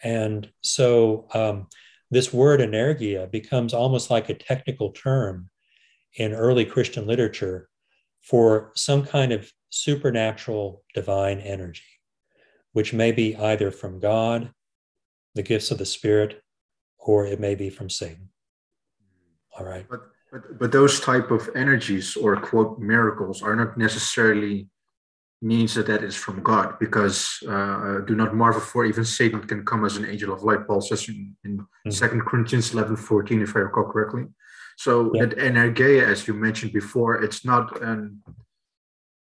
And so um, this word energeia becomes almost like a technical term in early Christian literature for some kind of supernatural divine energy, which may be either from God, the gifts of the Spirit, or it may be from Satan. All right. But, but, but those type of energies or quote miracles are not necessarily means that that is from God, because uh, do not marvel for even Satan can come as an angel of light. Paul says in, in mm-hmm. 2 Corinthians 11 14, if I recall correctly. So yeah. that energeia, as you mentioned before, it's not an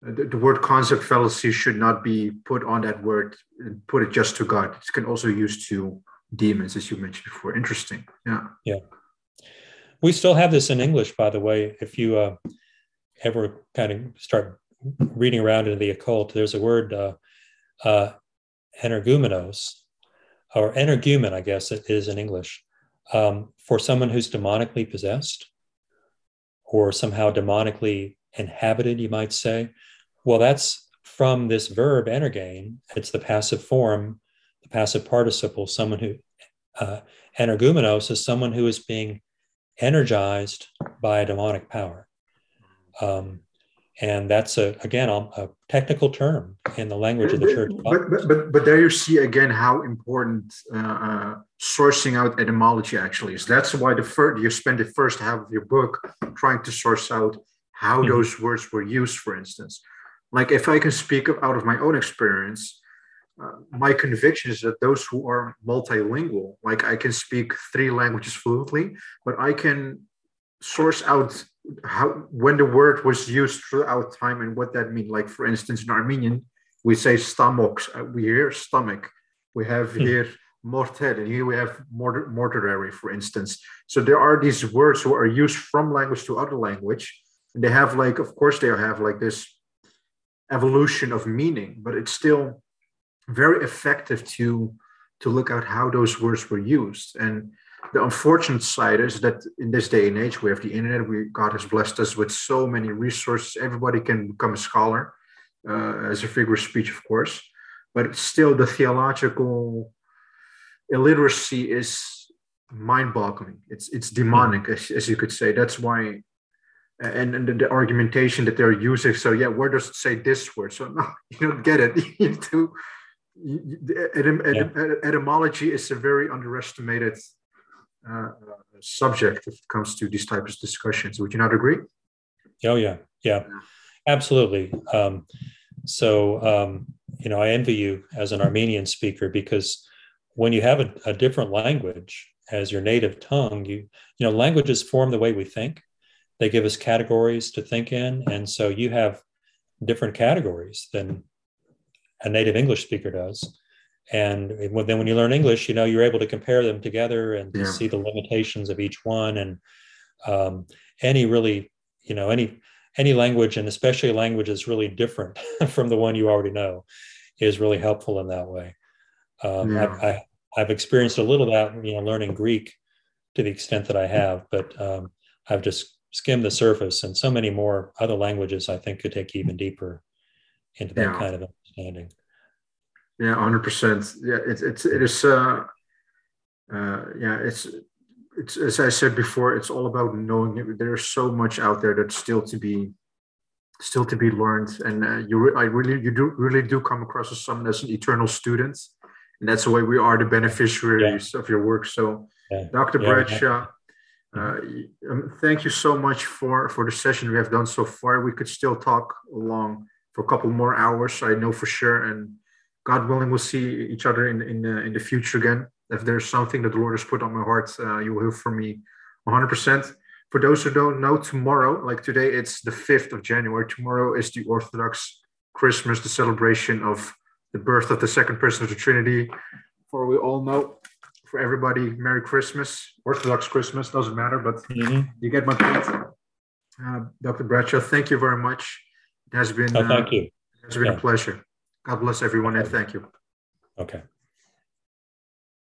the, the, word concept fallacy should not be put on that word and put it just to God. It can also use to demons, as you mentioned before. Interesting. Yeah. Yeah. We still have this in English, by the way. If you uh, ever kind of start reading around into the occult, there's a word, uh, uh, energumenos, or energumen, I guess it is in English, um, for someone who's demonically possessed or somehow demonically inhabited, you might say. Well, that's from this verb energein. It's the passive form, the passive participle, someone who, uh, energumenos is someone who is being energized by a demonic power. Um, and that's a again a technical term in the language of the church. But but but, but there you see again how important uh, uh, sourcing out etymology actually is. That's why the first you spend the first half of your book trying to source out how mm-hmm. those words were used. For instance, like if I can speak out of my own experience. Uh, my conviction is that those who are multilingual, like I can speak three languages fluently, but I can source out how when the word was used throughout time and what that means. Like for instance, in Armenian, we say stomach. Uh, we hear stomach. We have mm. here mortel, and here we have mortar, mortuary, for instance. So there are these words who are used from language to other language, and they have like, of course, they have like this evolution of meaning, but it's still very effective to to look at how those words were used and the unfortunate side is that in this day and age, we have the internet. We God has blessed us with so many resources. Everybody can become a scholar, uh, as a figure of speech, of course. But still, the theological illiteracy is mind-boggling. It's it's demonic, as, as you could say. That's why, and, and the, the, argumentation that they're using. So yeah, where does it say this word? So no, you don't get it. you need to. etym, yeah. etymology is a very underestimated uh, subject if it comes to these types of discussions. Would you not agree? Oh yeah, yeah, absolutely. Um, so um, you know, I envy you as an Armenian speaker because when you have a, a, different language as your native tongue, you you know, languages form the way we think, they give us categories to think in. And so you have different categories than a native English speaker does. And then when you learn English, you know, you're able to compare them together and yeah. see the limitations of each one. And um, any really, you know, any any language, and especially a language that's really different from the one you already know, is really helpful in that way. Um, yeah. I, I, I've experienced a little of that, you know, learning Greek to the extent that I have, but um, I've just skimmed the surface, and so many more other languages I think could take even deeper into that yeah. kind of understanding. Yeah, hundred percent. Yeah, it's it's it is. Uh, uh, yeah, it's it's as I said before. It's all about knowing. It. There's so much out there that's still to be still to be learned, and uh, you. Re- I really you do really do come across as someone as an eternal student, and that's the way we are the beneficiaries yeah. of your work. So, yeah. Dr. Bradshaw. Uh, um, thank you so much for for the session we have done so far. We could still talk along for a couple more hours. I know for sure, and God willing, we'll see each other in in uh, in the future again. If there's something that the Lord has put on my heart, uh, you will hear from me 100%. For those who don't know, tomorrow, like today, it's the 5th of January. Tomorrow is the Orthodox Christmas, the celebration of the birth of the second person of the Trinity. For we all know, for everybody, Merry Christmas, Orthodox Christmas, doesn't matter, but mm-hmm. you get my point. Uh, Dr. Bradshaw, thank you very much. It has been, oh, thank uh, you. It has been yeah. a pleasure. God bless everyone and thank you. Okay.